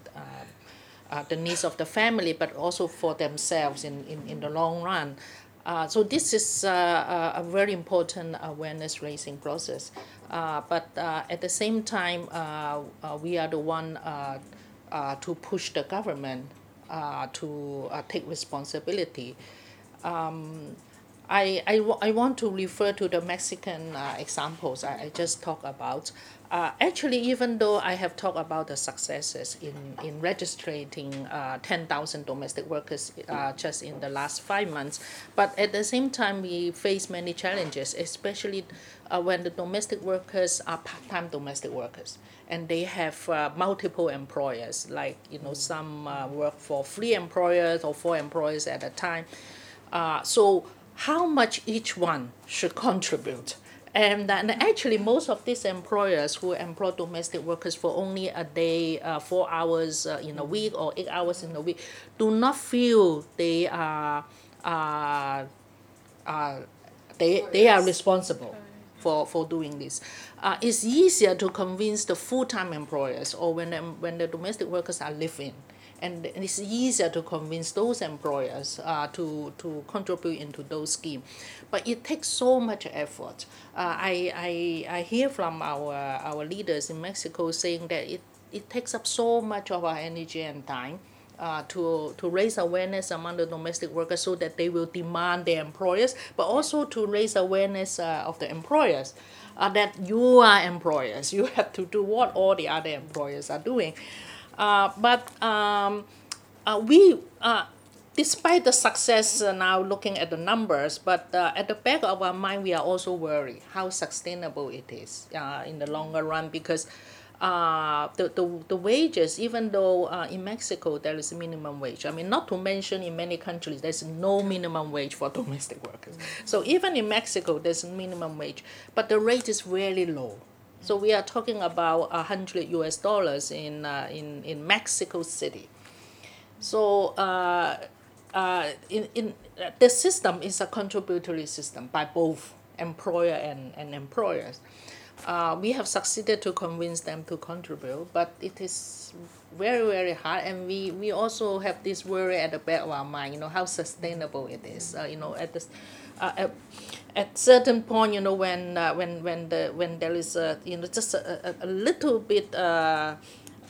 uh, the needs of the family, but also for themselves in, in, in the long run. Uh, so this is uh, a very important awareness raising process. Uh, but uh, at the same time, uh, uh, we are the one to push the government to take responsibility. Um, I, I, I want to refer to the Mexican examples I, I just talked about. Uh, actually, even though I have talked about the successes in, in registering uh, 10,000 domestic workers uh, just in the last five months, but at the same time, we face many challenges, especially uh, when the domestic workers are part-time domestic workers and they have uh, multiple employers, like you know some uh, work for three employers or four employers at a time. so how much each one should contribute? And then actually, most of these employers who employ domestic workers for only a day, uh, four hours uh, in a week, or eight hours in a week, do not feel they are, uh, uh, they, they are responsible for, for doing this. Uh, it's easier to convince the full-time employers or when, when the domestic workers are living and it's easier to convince those employers uh, to, to contribute into those schemes. But it takes so much effort. Uh, I, I, I hear from our, our leaders in Mexico saying that it, it takes up so much of our energy and time uh, to, to raise awareness among the domestic workers so that they will demand their employers, but also to raise awareness uh, of the employers uh, that you are employers. You have to do what all the other employers are doing. Uh, but um, uh, we, uh, despite the success now looking at the numbers, but at the back of our mind, we are also worried how sustainable it is in the longer run because uh, the, the, the wages, even though uh, in Mexico there is a minimum wage, I mean, not to mention in many countries there's no minimum wage for domestic workers. So even in Mexico there's a minimum wage, but the rate is really low. So we are talking about 100 US dollars in, uh, in, in Mexico City. So uh, uh, in, in, the system is a contributory system by both employer and, and employers uh, we have succeeded to convince them to contribute, but it is very, very hard. And we, we also have this worry at the back of our mind, you know, how sustainable it is. Uh, you know, at this, uh, at, at certain point, you know, when uh, when when the when there is a you know just a, a, a little bit uh,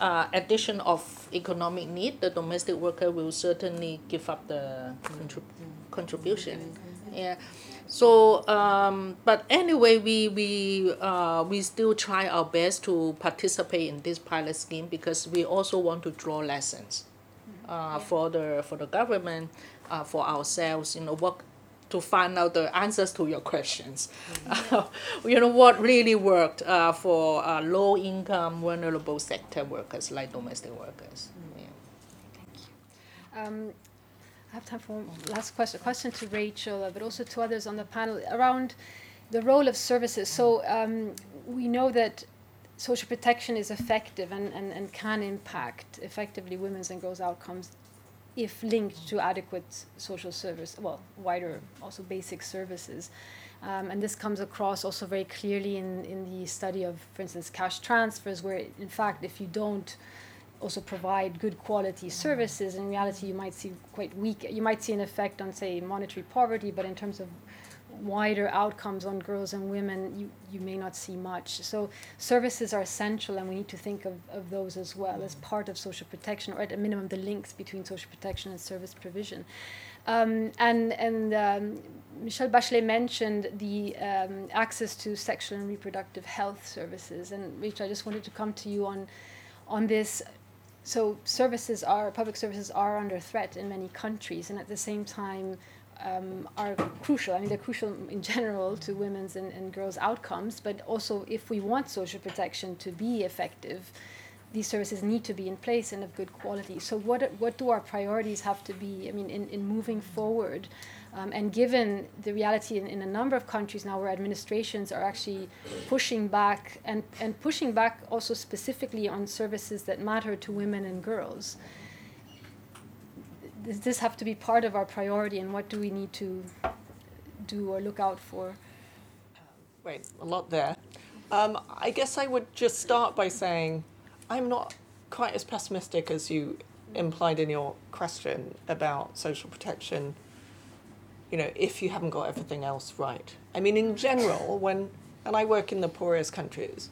uh, addition of economic need, the domestic worker will certainly give up the contrib- contribution. Yeah. So, um, but anyway, we we uh, we still try our best to participate in this pilot scheme because we also want to draw lessons, uh, for the for the government, uh, for ourselves. You know what to find out the answers to your questions. Mm-hmm. you know what really worked uh, for uh, low income vulnerable sector workers like domestic workers. Mm-hmm. Yeah. Um, I have time for one last question. Question to Rachel, uh, but also to others on the panel around the role of services. So um, we know that social protection is effective and, and, and can impact effectively women's and girls' outcomes if linked to adequate social service, well, wider, also basic services. Um, and this comes across also very clearly in, in the study of, for instance, cash transfers, where in fact, if you don't also provide good quality services. In reality, you might see quite weak, you might see an effect on, say, monetary poverty, but in terms of wider outcomes on girls and women, you, you may not see much. So services are essential, and we need to think of, of those as well as part of social protection, or at a minimum, the links between social protection and service provision. Um, and and um, Michelle Bachelet mentioned the um, access to sexual and reproductive health services. And Rachel, I just wanted to come to you on on this so services are public services are under threat in many countries, and at the same time um, are crucial. I mean, they're crucial in general to women's and, and girls' outcomes, but also if we want social protection to be effective, these services need to be in place and of good quality. So, what what do our priorities have to be? I mean, in, in moving forward. Um, and given the reality in, in, a number of countries now where administrations are actually pushing back and, and pushing back also specifically on services that matter to women and girls, does this have to be part of our priority and what do we need to do or look out for? Wait, a lot there. Um, I guess I would just start by saying I'm not quite as pessimistic as you implied in your question about social protection you know, if you haven't got everything else right. I mean, in general, when, and I work in the poorest countries,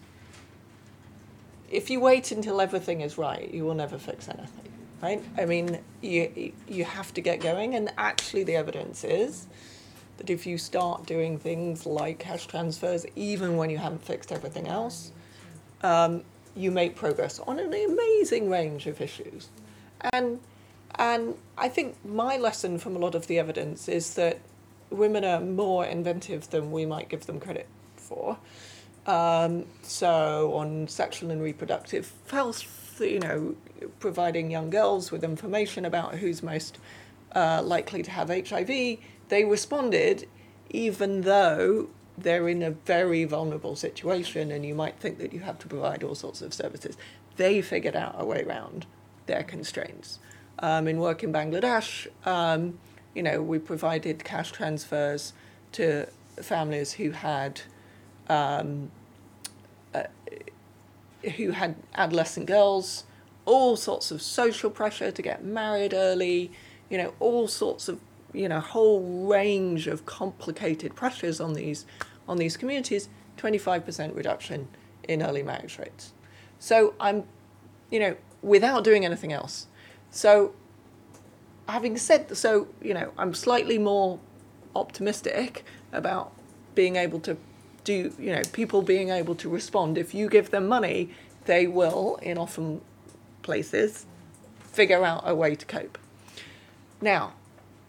if you wait until everything is right, you will never fix anything, right? I mean, you, you have to get going, and actually, the evidence is that if you start doing things like cash transfers, even when you haven't fixed everything else, um, you make progress on an amazing range of issues. And and I think my lesson from a lot of the evidence is that women are more inventive than we might give them credit for. Um, so on sexual and reproductive health, you know, providing young girls with information about who's most uh, likely to have HIV, they responded even though they're in a very vulnerable situation and you might think that you have to provide all sorts of services. They figured out a way around their constraints um, in work in Bangladesh, um, you know, we provided cash transfers to families who had um, uh, who had adolescent girls, all sorts of social pressure to get married early, you know, all sorts of you know whole range of complicated pressures on these on these communities. Twenty five percent reduction in early marriage rates. So I'm, you know, without doing anything else, so having said so, you know, I'm slightly more optimistic about being able to do, you know, people being able to respond. If you give them money, they will, in often places, figure out a way to cope. Now,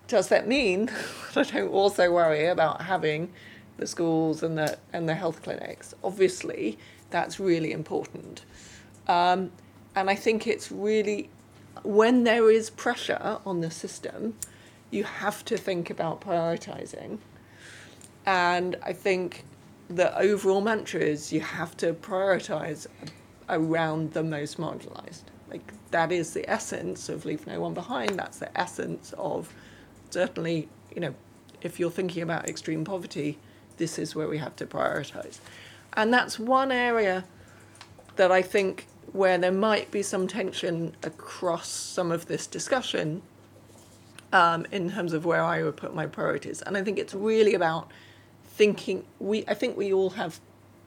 does that mean that I don't also worry about having the schools and the and the health clinics? Obviously, that's really important, um, and I think it's really when there is pressure on the system, you have to think about prioritizing. And I think the overall mantra is you have to prioritize around the most marginalized. Like that is the essence of leave no one behind. That's the essence of certainly, you know, if you're thinking about extreme poverty, this is where we have to prioritize. And that's one area that I think where there might be some tension across some of this discussion um, in terms of where I would put my priorities. And I think it's really about thinking. We I think we all have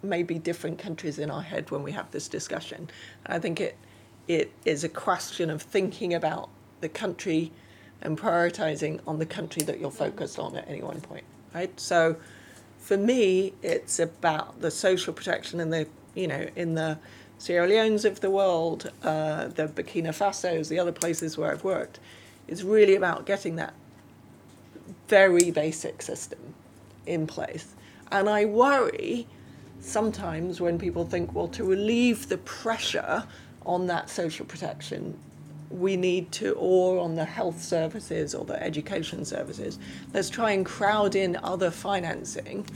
maybe different countries in our head when we have this discussion. And I think it it is a question of thinking about the country and prioritizing on the country that you're focused on at any one point, right? So for me, it's about the social protection and the, you know, in the Sierra Leones of the world, uh, the Burkina Fasos, the other places where I've worked, is really about getting that very basic system in place. And I worry sometimes when people think, well, to relieve the pressure on that social protection, we need to, or on the health services or the education services, let's try and crowd in other financing.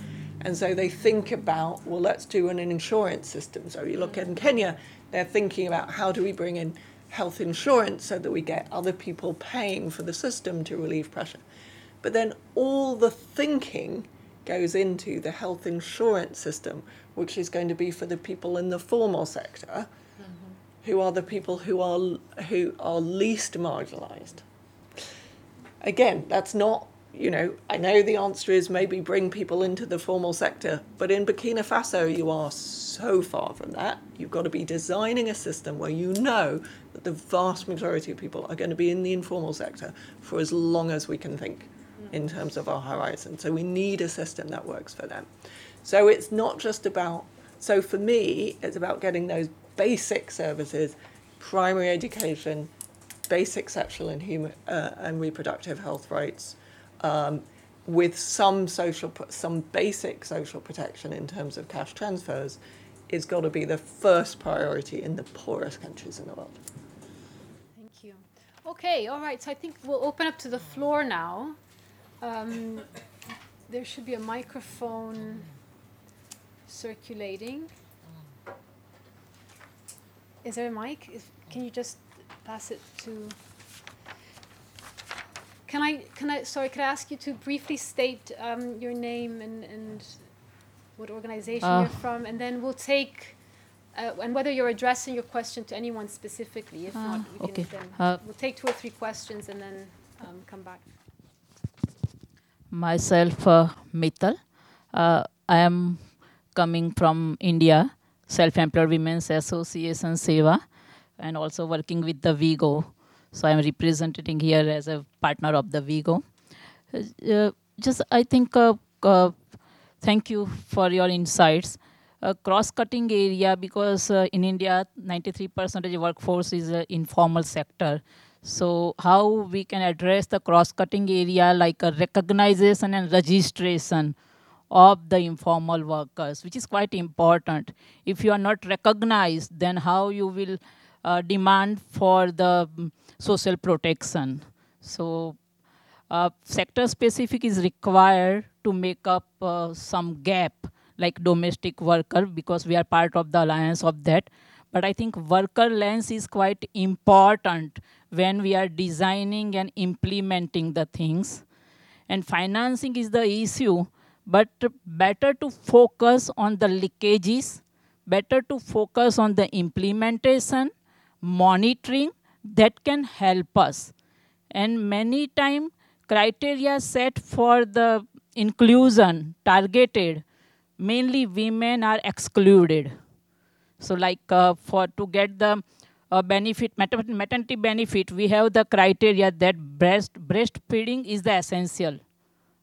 And so they think about, well, let's do an insurance system. So you look in Kenya, they're thinking about how do we bring in health insurance so that we get other people paying for the system to relieve pressure. But then all the thinking goes into the health insurance system, which is going to be for the people in the formal sector mm-hmm. who are the people who are who are least marginalized. Again, that's not you know, I know the answer is maybe bring people into the formal sector, but in Burkina Faso, you are so far from that. You've got to be designing a system where you know that the vast majority of people are going to be in the informal sector for as long as we can think in terms of our horizon. So we need a system that works for them. So it's not just about, so for me, it's about getting those basic services, primary education, basic sexual and human uh, and reproductive health rights, um, with some social, some basic social protection in terms of cash transfers, is got to be the first priority in the poorest countries in the world. Thank you. Okay, all right. So I think we'll open up to the floor now. Um, there should be a microphone circulating. Is there a mic? If, can you just pass it to? Can I? Can I? Sorry, could I ask you to briefly state um, your name and, and what organization Uh. you're from, and then we'll take. Uh, and whether you're addressing your question to anyone specifically. If not, Ah, we can okay. then Uh, we'll take two or three questions and then um, come back. myself uh, Mittal. Uh, I am coming from India, Self-Employed Women's Association SEWA, and also working with the WIEGO. So I am representing here as a partner of the WIEGO. Uh, just I think, uh, uh, thank you for your insights. Uh, cross-cutting area because uh, in India, 93% of workforce is uh, informal sector. So how we can address the cross-cutting area like a recognition and registration of the informal workers, which is quite important. If you are not recognized, then how you will uh, demand for the mm, social protection. So uh, sector specific is required to make up uh, some gap like domestic worker because we are part of the alliance of that but i think worker lens is quite important when we are designing and implementing the things and financing is the issue but better to focus on the leakages better to focus on the implementation monitoring that can help us and many time criteria set for the inclusion targeted mainly women are excluded so like uh, for to get the uh, benefit, maternity benefit, we have the criteria that breast breastfeeding is the essential.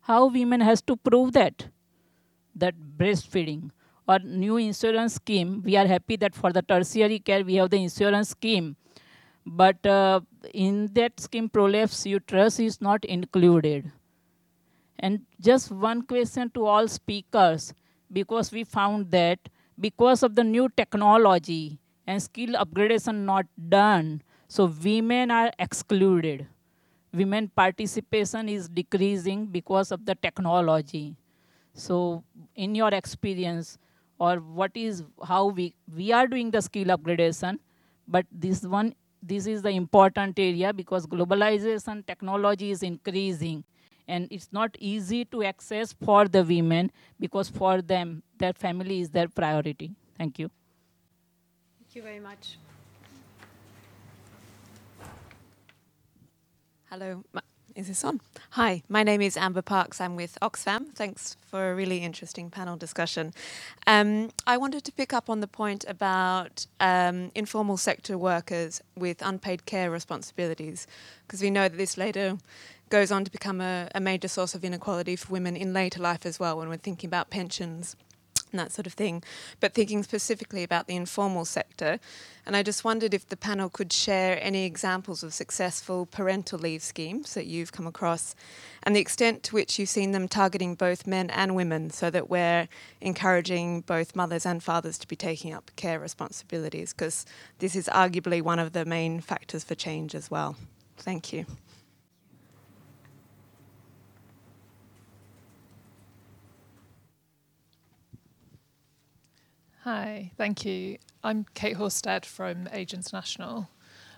How women has to prove that? That breastfeeding or new insurance scheme. We are happy that for the tertiary care we have the insurance scheme, but uh, in that scheme prolapse uterus is not included. And just one question to all speakers, because we found that because of the new technology and skill upgradation not done, so women are excluded. Women participation is decreasing because of the technology. So in your experience, or what is how we we are doing the skill upgradation, but this one this is the important area because globalization technology is increasing and it's not easy to access for the women because for them their family is their priority. Thank you. Thank you very much. Hello is this on? Hi, my name is Amber Parks. I'm with Oxfam. Thanks for a really interesting panel discussion. Um, I wanted to pick up on the point about um, informal sector workers with unpaid care responsibilities, because we know that this later goes on to become a, a major source of inequality for women in later life as well when we're thinking about pensions and that sort of thing, but thinking specifically about the informal sector. And I just wondered if the panel could share any examples of successful parental leave schemes that you've come across and the extent to which you've seen them targeting both men and women so that we're encouraging both mothers and fathers to be taking up care responsibilities, because this is arguably one of the main factors for change as well. Thank you. Hi, thank you. I'm Kate Horsted from Age International.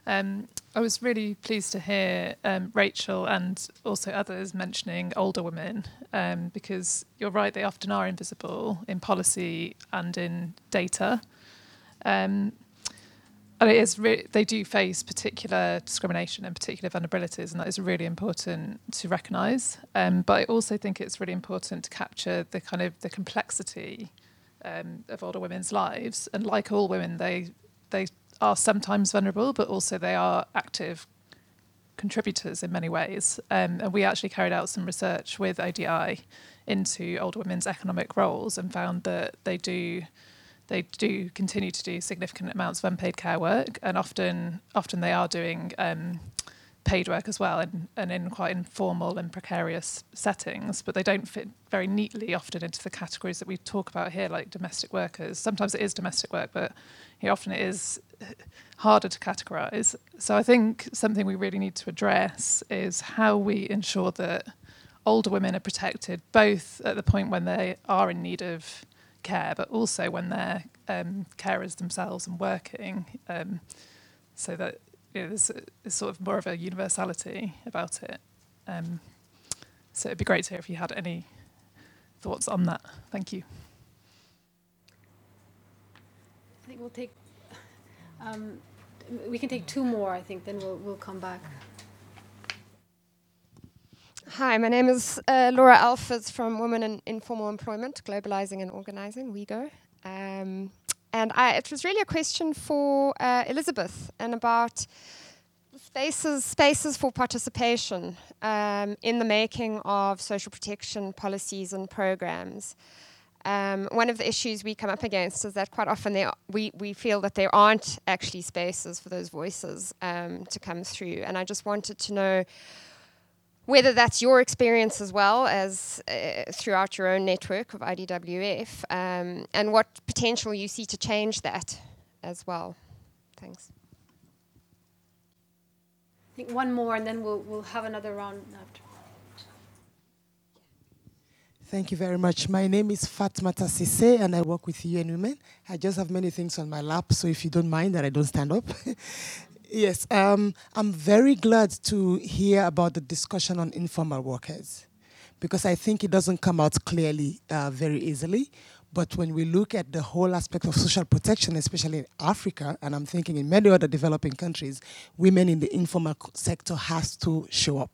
Um, I was really pleased to hear um, Rachel and also others mentioning older women um, because you're right, they often are invisible in policy and in data. Um, and it is re- they do face particular discrimination and particular vulnerabilities, and that is really important to recognise. Um, but I also think it's really important to capture the kind of the complexity um, of older women's lives. And like all women, they they are sometimes vulnerable, but also they are active contributors in many ways. Um, and we actually carried out some research with ODI into older women's economic roles and found that they do they do continue to do significant amounts of unpaid care work, and often often they are doing um, paid work as well and, and in quite informal and precarious settings, but they don't fit very neatly often into the categories that we talk about here, like domestic workers. Sometimes it is domestic work, but often it is harder to categorize. So I think something we really need to address is how we ensure that older women are protected, both at the point when they are in need of care, but also when they're um, carers themselves and working, um, so that you know, there's, there's sort of more of a universality about it. Um, so it'd be great to hear if you had any thoughts on that. Thank you. I think we'll take. Um, we can take two more. I think then we'll we'll come back. Hi, my name is uh, Laura Alfers from Women in Informal Employment, Globalizing and Organizing, WIEGO. Um, and I, it was really a question for uh, Elizabeth and about spaces, spaces for participation um, in the making of social protection policies and programs. Um, one of the issues we come up against is that quite often there, we, we feel that there aren't actually spaces for those voices um, to come through. And I just wanted to know whether that's your experience as well as uh, throughout your own network of IDWF, um, and what potential you see to change that as well. Thanks. I think one more, and then we'll we'll have another round after. Thank you very much. My name is Fatmata Sisse, and I work with UN Women. I just have many things on my lap, so if you don't mind that I don't stand up. Yes, um, I'm very glad to hear about the discussion on informal workers because I think it doesn't come out clearly uh, very easily. But when we look at the whole aspect of social protection, especially in Africa, and I'm thinking in many other developing countries, women in the informal sector has to show up.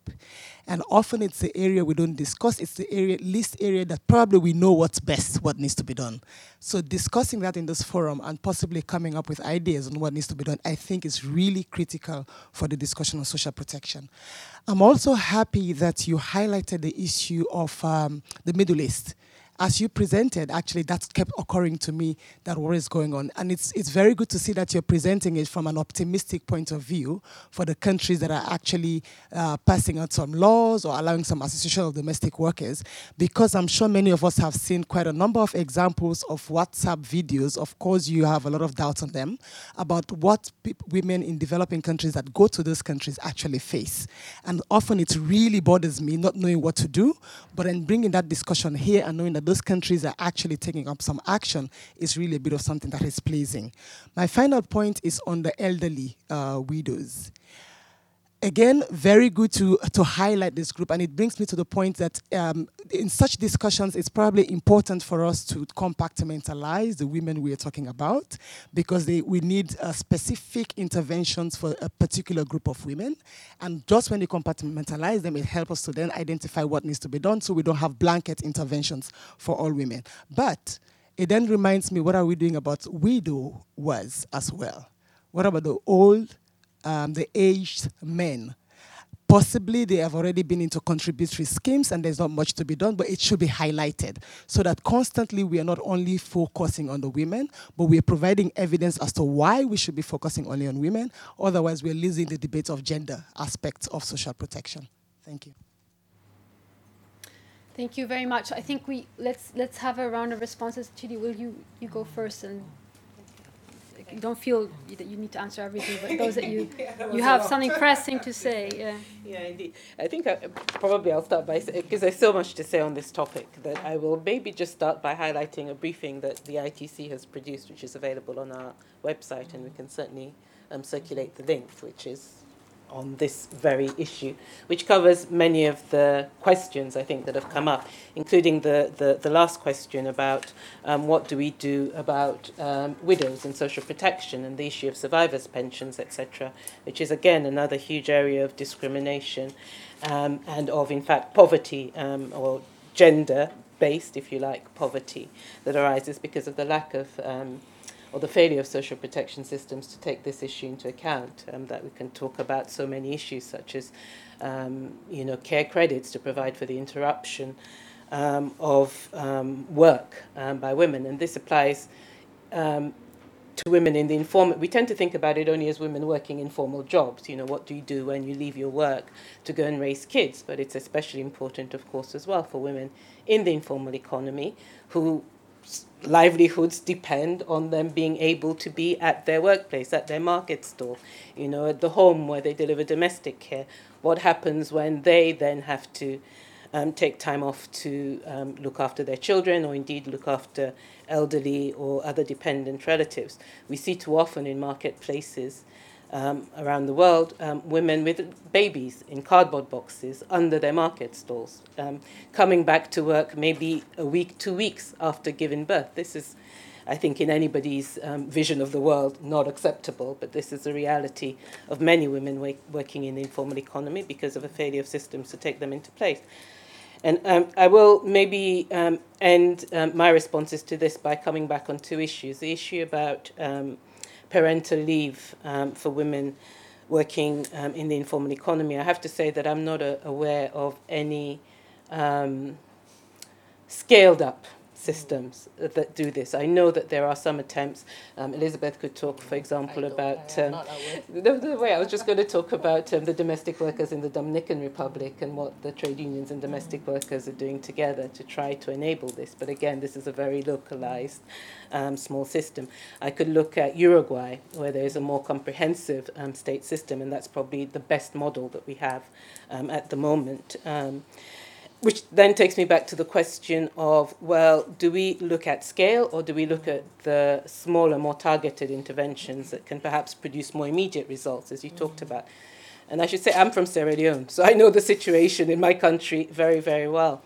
And often it's the area we don't discuss, it's the area, least area that probably we know what's best, what needs to be done. So discussing that in this forum and possibly coming up with ideas on what needs to be done, I think is really critical for the discussion on social protection. I'm also happy that you highlighted the issue of um, the Middle East as you presented, actually, that kept occurring to me that what is going on. And it's, it's very good to see that you're presenting it from an optimistic point of view for the countries that are actually uh, passing out some laws or allowing some association of domestic workers, because I'm sure many of us have seen quite a number of examples of WhatsApp videos. Of course, you have a lot of doubts on them about what women in developing countries that go to those countries actually face. And often it really bothers me not knowing what to do, but then bringing that discussion here and knowing that those countries are actually taking up some action is really a bit of something that is pleasing. My final point is on the elderly uh, widows again, very good to, to highlight this group. And it brings me to the point that um, in such discussions, it's probably important for us to compartmentalize the women we're talking about because they, we need uh, specific interventions for a particular group of women. And just when you compartmentalize them, it helps us to then identify what needs to be done so we don't have blanket interventions for all women. But it then reminds me what are we doing about widow was as well? What about the old um, the aged men. Possibly they have already been into contributory schemes and there's not much to be done, but it should be highlighted so that constantly we are not only focusing on the women, but we are providing evidence as to why we should be focusing only on women. Otherwise, we're losing the debate of gender aspects of social protection. Thank you. Thank you very much. I think we let's let's have a round of responses. Chidi, will you you go first and you don't feel that you need to answer everything, but those that you yeah, you have something pressing to say. Yeah. Yeah, indeed. I think I, probably I'll start by because there's so much to say on this topic that I will maybe just start by highlighting a briefing that the ITUC has produced, which is available on our website, and we can certainly um, circulate the link, which is on this very issue, which covers many of the questions I think that have come up, including the, the, the last question about um, what do we do about um, widows and social protection and the issue of survivors' pensions, etc., which is again another huge area of discrimination um, and of, in fact, poverty um, or gender based, if you like, poverty that arises because of the lack of um, or the failure of social protection systems to take this issue into account. Um, that we can talk about so many issues such as, um, you know, care credits to provide for the interruption um, of um, work um, by women, and this applies um, to women in the informal. We tend to think about it only as women working in formal jobs. You know, what do you do when you leave your work to go and raise kids? But it's especially important, of course, as well for women in the informal economy who livelihoods depend on them being able to be at their workplace, at their market stall, you know, at the home where they deliver domestic care. What happens when they then have to um, take time off to um, look after their children or indeed look after elderly or other dependent relatives? We see too often in marketplaces um, around the world, um, women with babies in cardboard boxes under their market stalls, um, coming back to work maybe a week, two weeks after giving birth. This is, I think, in anybody's um, vision of the world, not acceptable, but this is the reality of many women wa- working in the informal economy because of a failure of systems to take them into place. And um, I will maybe um, end um, my responses to this by coming back on two issues. The issue about um, parental leave um, for women working um, in the informal economy. I have to say that I'm not a, aware of any um, scaled up systems that do this. I know that there are some attempts. Um, Elizabeth could talk, for example, about um, the, the, way I was just going to talk about um, the domestic workers in the Dominican Republic and what the trade unions and domestic workers are doing together to try to enable this. But again, this is a very localized, um, small system. I could look at Uruguay, where there is a more comprehensive um, state system, and that's probably the best model that we have um, at the moment. Which then takes me back to the question of well, do we look at scale or do we look at the smaller, more targeted interventions that can perhaps produce more immediate results, as you mm-hmm. talked about? And I should say, I'm from Sierra Leone, so I know the situation in my country very, very well.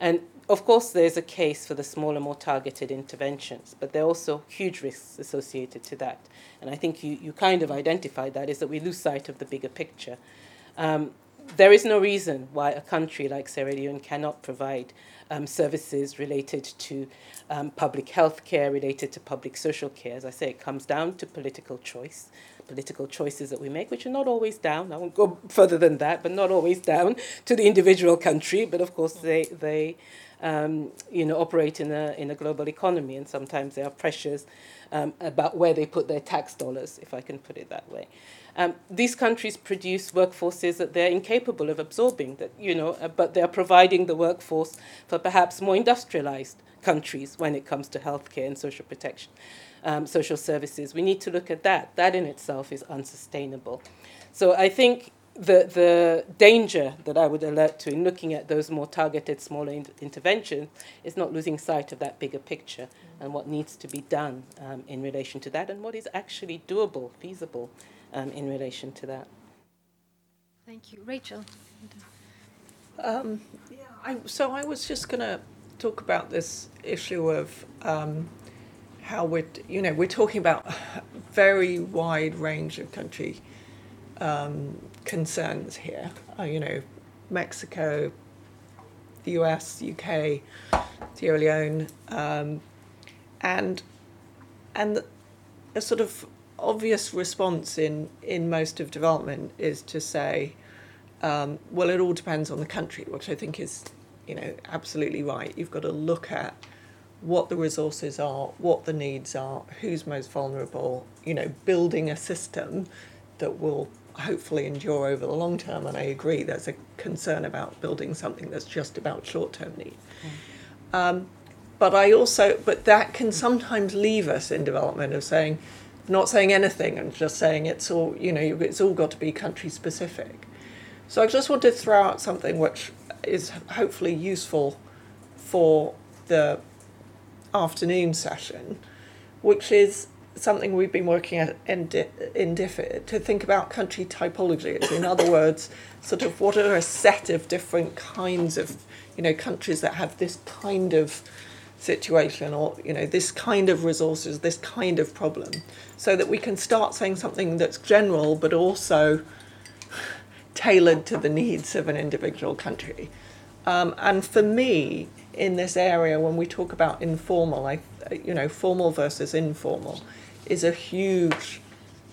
And of course, there's a case for the smaller, more targeted interventions, but there are also huge risks associated to that. And I think you, you kind of identified that is that we lose sight of the bigger picture. Um, there is no reason why a country like Sierra Leone cannot provide um, services related to um, public health care, related to public social care. As I say, it comes down to political choice, political choices that we make, which are not always down. I won't go further than that, but not always down to the individual country. But of course, they they um, you know operate in a in a global economy, and sometimes there are pressures um, about where they put their tax dollars, if I can put it that way. Um, these countries produce workforces that they're incapable of absorbing, that, you know, uh, but they're providing the workforce for perhaps more industrialized countries when it comes to healthcare and social protection, um, social services. We need to look at that. That in itself is unsustainable. So I think the, the danger that I would alert to in looking at those more targeted, smaller in- interventions is not losing sight of that bigger picture and what needs to be done um, in relation to that and what is actually doable, feasible um, in relation to that. Thank you. Rachel. Um, yeah, I, so I was just going to talk about this issue of um, how we're, you know, we're talking about a very wide range of country um, concerns here. Uh, you know, Mexico, the US, UK, Sierra Leone, um, and and a sort of obvious response in in most of development is to say, um, well, it all depends on the country, which I think is, you know, absolutely right. You've got to look at what the resources are, what the needs are, who's most vulnerable. You know, building a system that will hopefully endure over the long term. And I agree, there's a concern about building something that's just about short term need. Mm. Um, but I also, but that can sometimes leave us in development of saying, not saying anything and just saying it's all, you know, it's all got to be country specific. So I just want to throw out something which is hopefully useful for the afternoon session, which is something we've been working at in, in DFID to think about country typologies. In other words, sort of what are a set of different kinds of, you know, countries that have this kind of situation or you know this kind of resources this kind of problem so that we can start saying something that's general but also tailored to the needs of an individual country. Um, and for me in this area when we talk about informal I, you know formal versus informal is a huge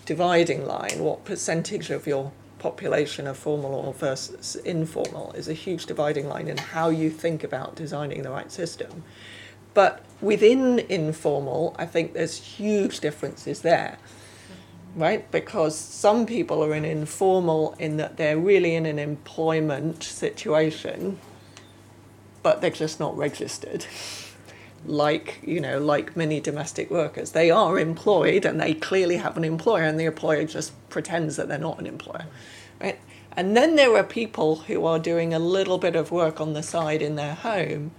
dividing line. What percentage of your population are formal or versus informal is a huge dividing line in how you think about designing the right system but within informal, I think there's huge differences there, right? Because some people are in informal in that they're really in an employment situation, but they're just not registered. like, you know, like many domestic workers. They are employed and they clearly have an employer, and the employer just pretends that they're not an employer, right? And then there are people who are doing a little bit of work on the side in their home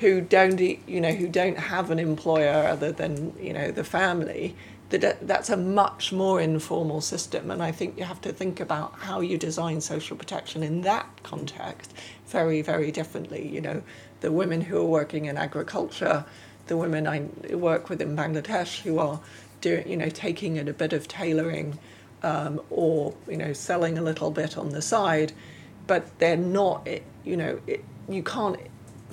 who don't you know who don't have an employer other than you know the family that that's a much more informal system. And i think you have to think about how you design social protection in that context very very differently. You know the women who are working in agriculture the women i work with in bangladesh who are doing you know taking in a bit of tailoring um, or you know selling a little bit on the side but they're not you know it, you can't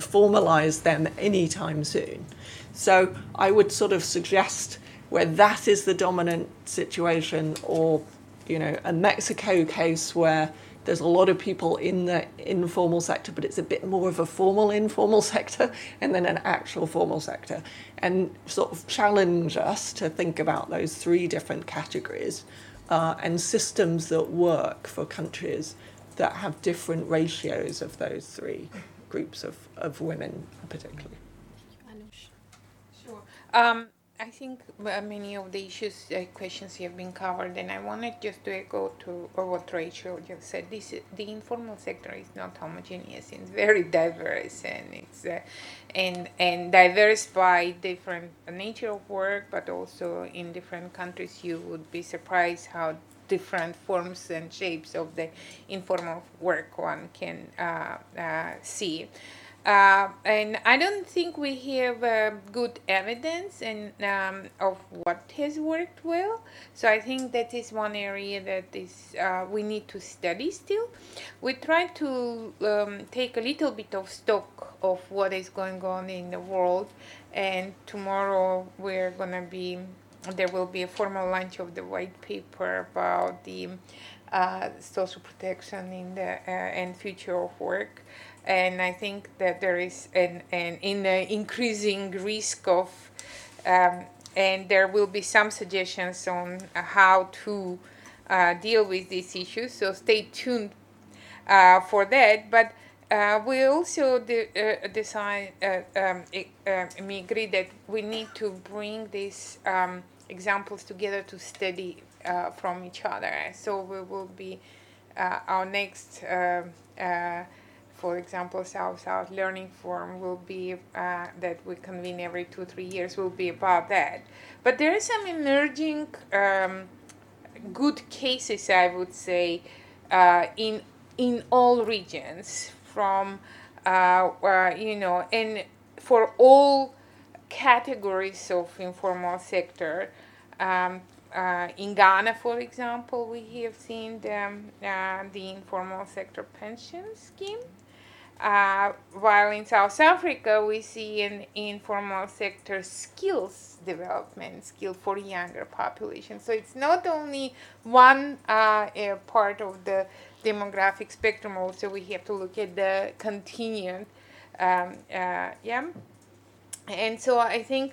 formalize them anytime soon. So I would sort of suggest where that is the dominant situation, or you know, a Mexico case where there's a lot of people in the informal sector, but it's a bit more of a formal informal sector and then an actual formal sector, and sort of challenge us to think about those three different categories uh, and systems that work for countries that have different ratios of those three groups of, of women particularly. Sure. Um, I think many of the issues, uh, questions have been covered, and I wanted just to echo to what Rachel just said. This the informal sector is not homogeneous; it's very diverse, and it's uh, and and diverse by different nature of work, but also in different countries. You would be surprised how different forms and shapes of the informal work one can uh, uh, see. uh, and I don't think we have uh, good evidence and um, of what has worked well. So I think that is one area that is uh, we need to study still. We try to um, take a little bit of stock of what is going on in the world, and tomorrow we're gonna be there will be a formal launch of the white paper about the uh, social protection in the uh, and future of work and I think that there is an, an in the increasing risk of um, and there will be some suggestions on how to uh, deal with these issues so stay tuned uh, for that but uh, we also de- uh, decide um, agree that we need to bring this. um, examples together to study from each other so we will be our next um, for example, South-South Learning Forum will be, uh, that we convene every two, three years, will be about that. But there are some emerging um, good cases, I would say, uh, in, in all regions from, uh, uh you know, and for all categories of informal sector. Um, uh, in Ghana, for example, we have seen the, um, uh, the informal sector pension scheme uh, while in South Africa, we see an informal sector skills development, skill for younger population. So it's not only one uh, part of the demographic spectrum. Also, we have to look at the continuum. Um, uh, yeah, and so I think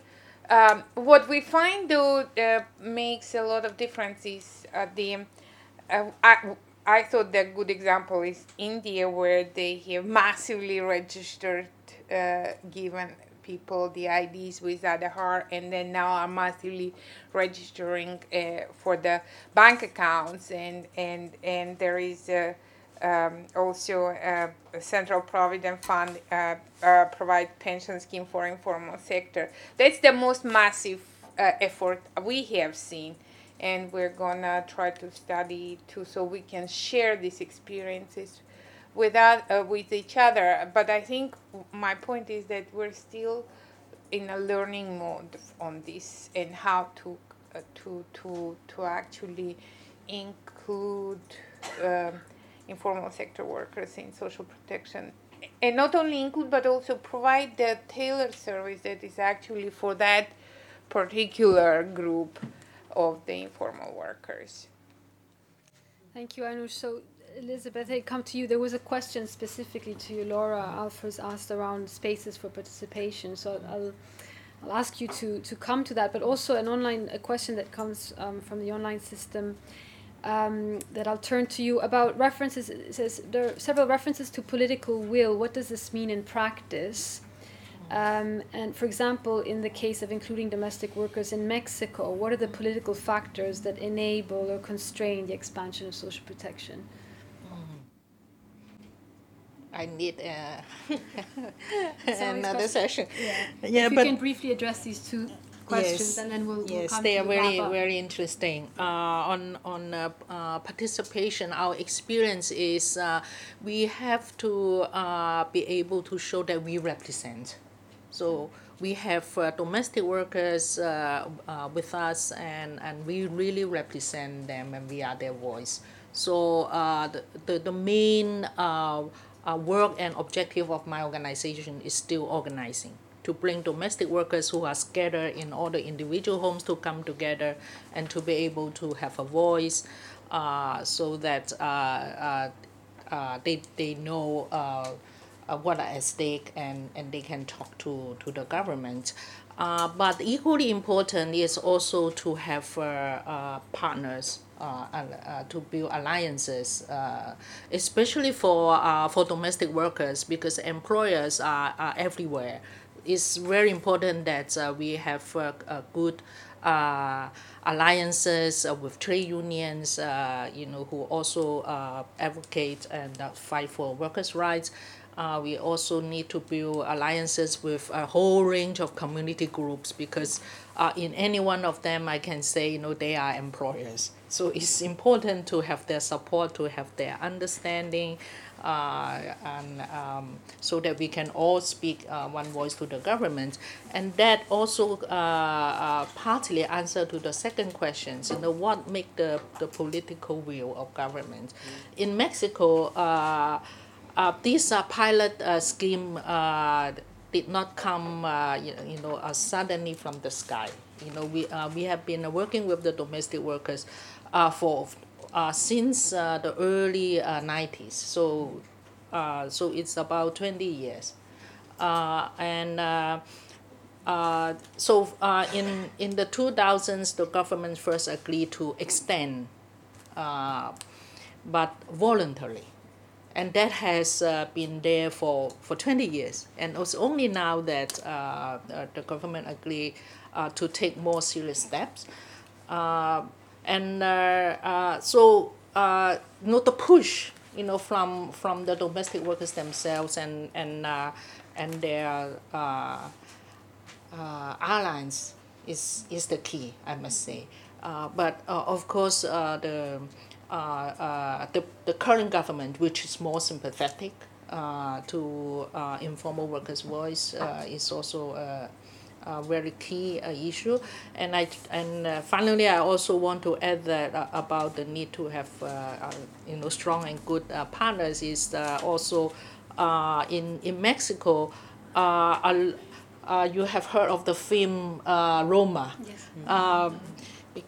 um, what we find though uh, makes a lot of differences. uh, the uh, I, I thought the good example is India, where they have massively registered, uh, given people the IDs with Aadhaar, and then now are massively registering uh, for the bank accounts, and and and there is a, um, also a, central provident fund uh, uh, provide pension scheme for informal sector. That's the most massive uh, effort we have seen and we're gonna try to study too so we can share these experiences without uh, with each other but i think my point is that we're still in a learning mode on this and how to uh, to to to actually include um, informal sector workers in social protection and not only include but also provide the tailored service that is actually for that particular group of the informal workers. Thank you, Anush. So, Elizabeth, I come to you. There was a question specifically to you, Laura Alfers asked around spaces for participation. So I'll, I'll ask you to, to come to that, but also an online a question that comes um, from the online system um, that I'll turn to you about references. It says there are several references to political will. What does this mean in practice? Um, and for example, in the case of including domestic workers in Mexico, what are the political factors that enable or constrain the expansion of social protection? I need uh, another session. Yeah, yeah if you can briefly address these two questions, yes, and then we'll, yes, we'll they are very very interesting. Uh, on on uh, uh, participation, our experience is uh, we have to uh, be able to show that we represent so we have uh, domestic workers uh, uh, with us, and, and we really represent them, and we are their voice. So uh, the, the, the main uh, uh, work and objective of my organization is still organizing to bring domestic workers who are scattered in all the individual homes to come together and to be able to have a voice uh, so that uh, uh, uh, they, they know uh, uh, what are at stake and, and they can talk to, to the government. But equally important is also to have partners uh, uh, to build alliances, uh, especially for for domestic workers because employers are, are everywhere. It's very important that uh, we have uh, a good uh, alliances uh, with trade unions, uh, you know, who also advocate and fight for workers' rights we also need to build alliances with a whole range of community groups because in any one of them, I can say, you know, they are employers. So it's important to have their support, to have their understanding, uh, and um, so that we can all speak uh, one voice to the government. And that also uh, uh, partly answer to the second question, you know, what make the, the political will of government. In Mexico, uh, uh, this uh, pilot uh, scheme uh, did not come, uh, you, you know, uh, suddenly from the sky. You know, we, uh, we have been working with the domestic workers uh, for uh, since uh, the early uh, 90s. So, uh, so it's about 20 years. Uh, and uh, uh, so uh, in, in the 2000s, the government first agreed to extend, uh, but voluntarily. And that has uh, been there for, for 20 years. And it's only now that uh, the government agreed uh, to take more serious steps. Uh, and uh, uh, so, uh, know, the push, you know, from, from the domestic workers themselves and, and, uh, and their uh, uh, alliance is, is the key, I must say. Uh, but of course, the, uh, uh, the, the current government, which is more sympathetic uh, to uh, informal workers' voice, is also a, a very key uh, issue. And I and uh, finally, I also want to add that uh, about the need to have uh, uh, you know strong and good uh, partners is uh, also uh, in in Mexico. Uh, uh, you have heard of the film uh, Roma. Yes. Um,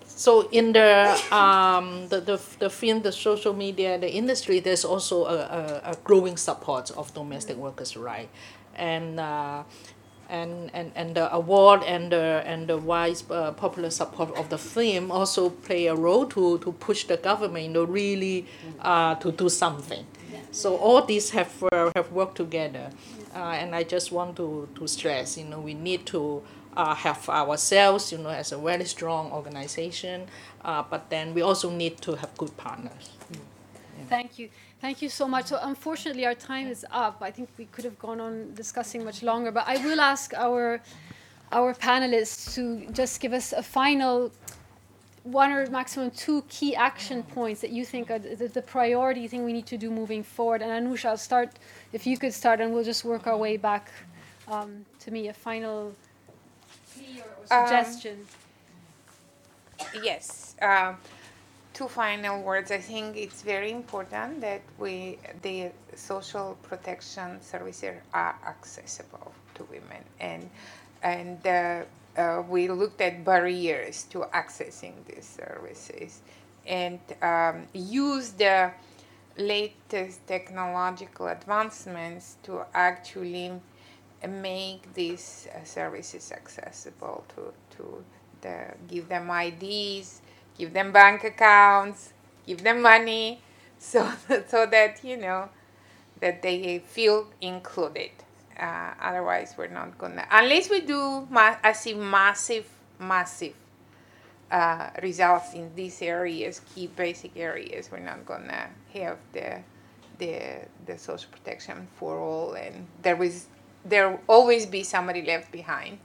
so in the, um, the, the, the film, the social media, the industry, there's also a, a, a growing support of domestic workers' right, and uh, and, and, and the award and the and the wide uh, popular support of the film also play a role to, to push the government, you know, really uh, to do something. So all these have uh, have worked together, uh, and I just want to, to stress, you know, we need to uh, have ourselves, you know, as a very strong organization, uh, but then we also need to have good partners. Thank you. Thank you so much. So unfortunately, our time is up. I think we could have gone on discussing much longer, but I will ask our our panelists to just give us a final one or maximum two key action points that you think are the, the priority thing we need to do moving forward. And Anusha, I'll start, if you could start, and we'll just work our way back um, to me, a final plea or, or Um, suggestion. Yes. Um, two final words. I think it's very important that we the social protection services are accessible to women, and and uh, uh, we looked at barriers to accessing these services, and um, use the latest technological advancements to actually make these uh, services accessible to, to the, give them IDs, give them bank accounts, give them money, so so that you know that they feel included. Uh, otherwise, we're not gonna unless we do ma- I see massive, massive uh, results in these areas, key basic areas. We're not gonna have the the the social protection for all, and there was there will always be somebody left behind.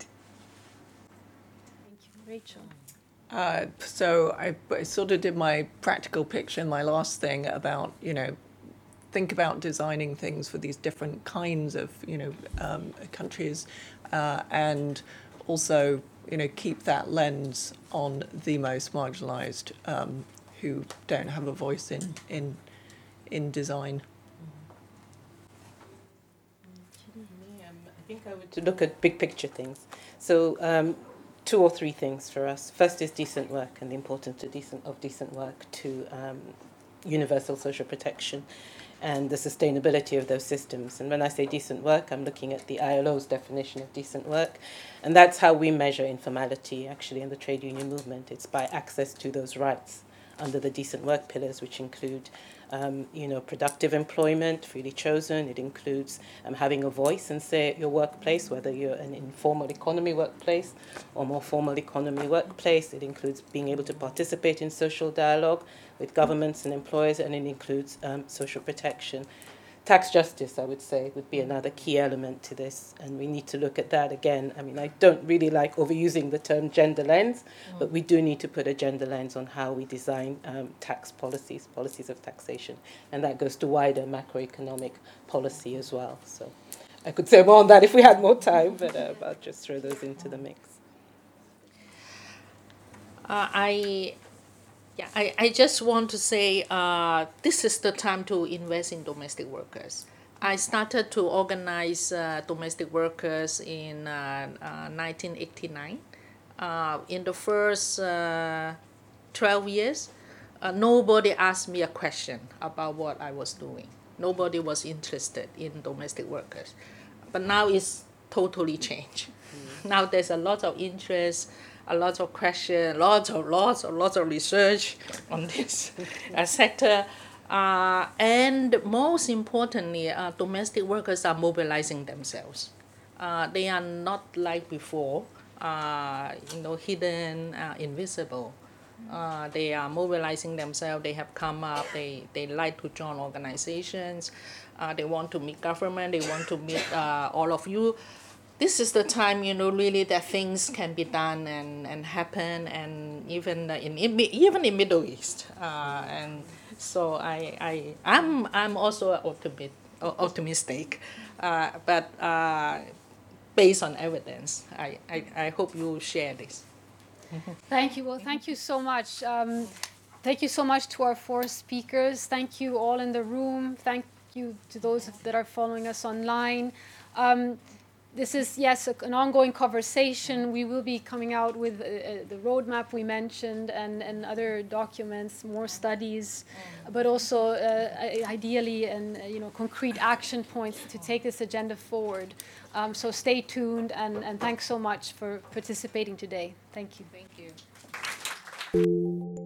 Thank you, Rachel. Uh, so I, I sort of did my practical picture in my last thing about you know think about designing things for these different kinds of you know um, countries uh, and also you know keep that lens on the most marginalized um, who don't have a voice in in in design. I think I would to look at big picture things. So um, two or three things for us. First is decent work and the importance of decent of decent work to um, universal social protection and the sustainability of those systems. And when I say decent work, I'm looking at the ILO's definition of decent work, and that's how we measure informality actually in the trade union movement. It's by access to those rights under the decent work pillars, which include um, you know, productive employment, freely chosen. It includes um, having a voice and say at your workplace, whether you're an informal economy workplace or more formal economy workplace. It includes being able to participate in social dialogue with governments and employers, and it includes um, social protection. Tax justice, I would say, would be another key element to this, and we need to look at that again. I mean, I don't really like overusing the term gender lens, mm. but we do need to put a gender lens on how we design um, tax policies, policies of taxation, and that goes to wider macroeconomic policy as well. So I could say more on that if we had more time, but uh, I'll just throw those into the mix. Uh, I yeah, I, I just want to say uh, this is the time to invest in domestic workers. I started to organize uh, domestic workers in uh, 1989. Uh, uh, in the first uh, 12 years, nobody asked me a question about what I was doing. Nobody was interested in domestic workers. But now it's totally changed. Mm. Now there's a lot of interest a lot of questions, lots of lots of lots of research on this uh, sector. Uh, and most importantly, uh, domestic workers are mobilizing themselves. Uh, they are not like before, uh, you know, hidden, uh, invisible. they are mobilizing themselves. They have come up. They, they like to join organizations. they want to meet government. They want to meet all of you this is the time you know really that things can be done and, and happen and even in, even in Middle East. Uh, and so I, I I'm I'm also optimist, optimistic. Uh, but uh, based on evidence I, I, I hope you share this. Thank you. Well thank you so much. Um, thank you so much to our four speakers. Thank you all in the room. Thank you to those that are following us online. Um, this is, yes, an ongoing conversation. We will be coming out with uh, uh, the roadmap we mentioned and, and other documents, more studies, but also uh, ideally and you know concrete action points to take this agenda forward. Um, so stay tuned and, and thanks so much for participating today. Thank you. Thank you.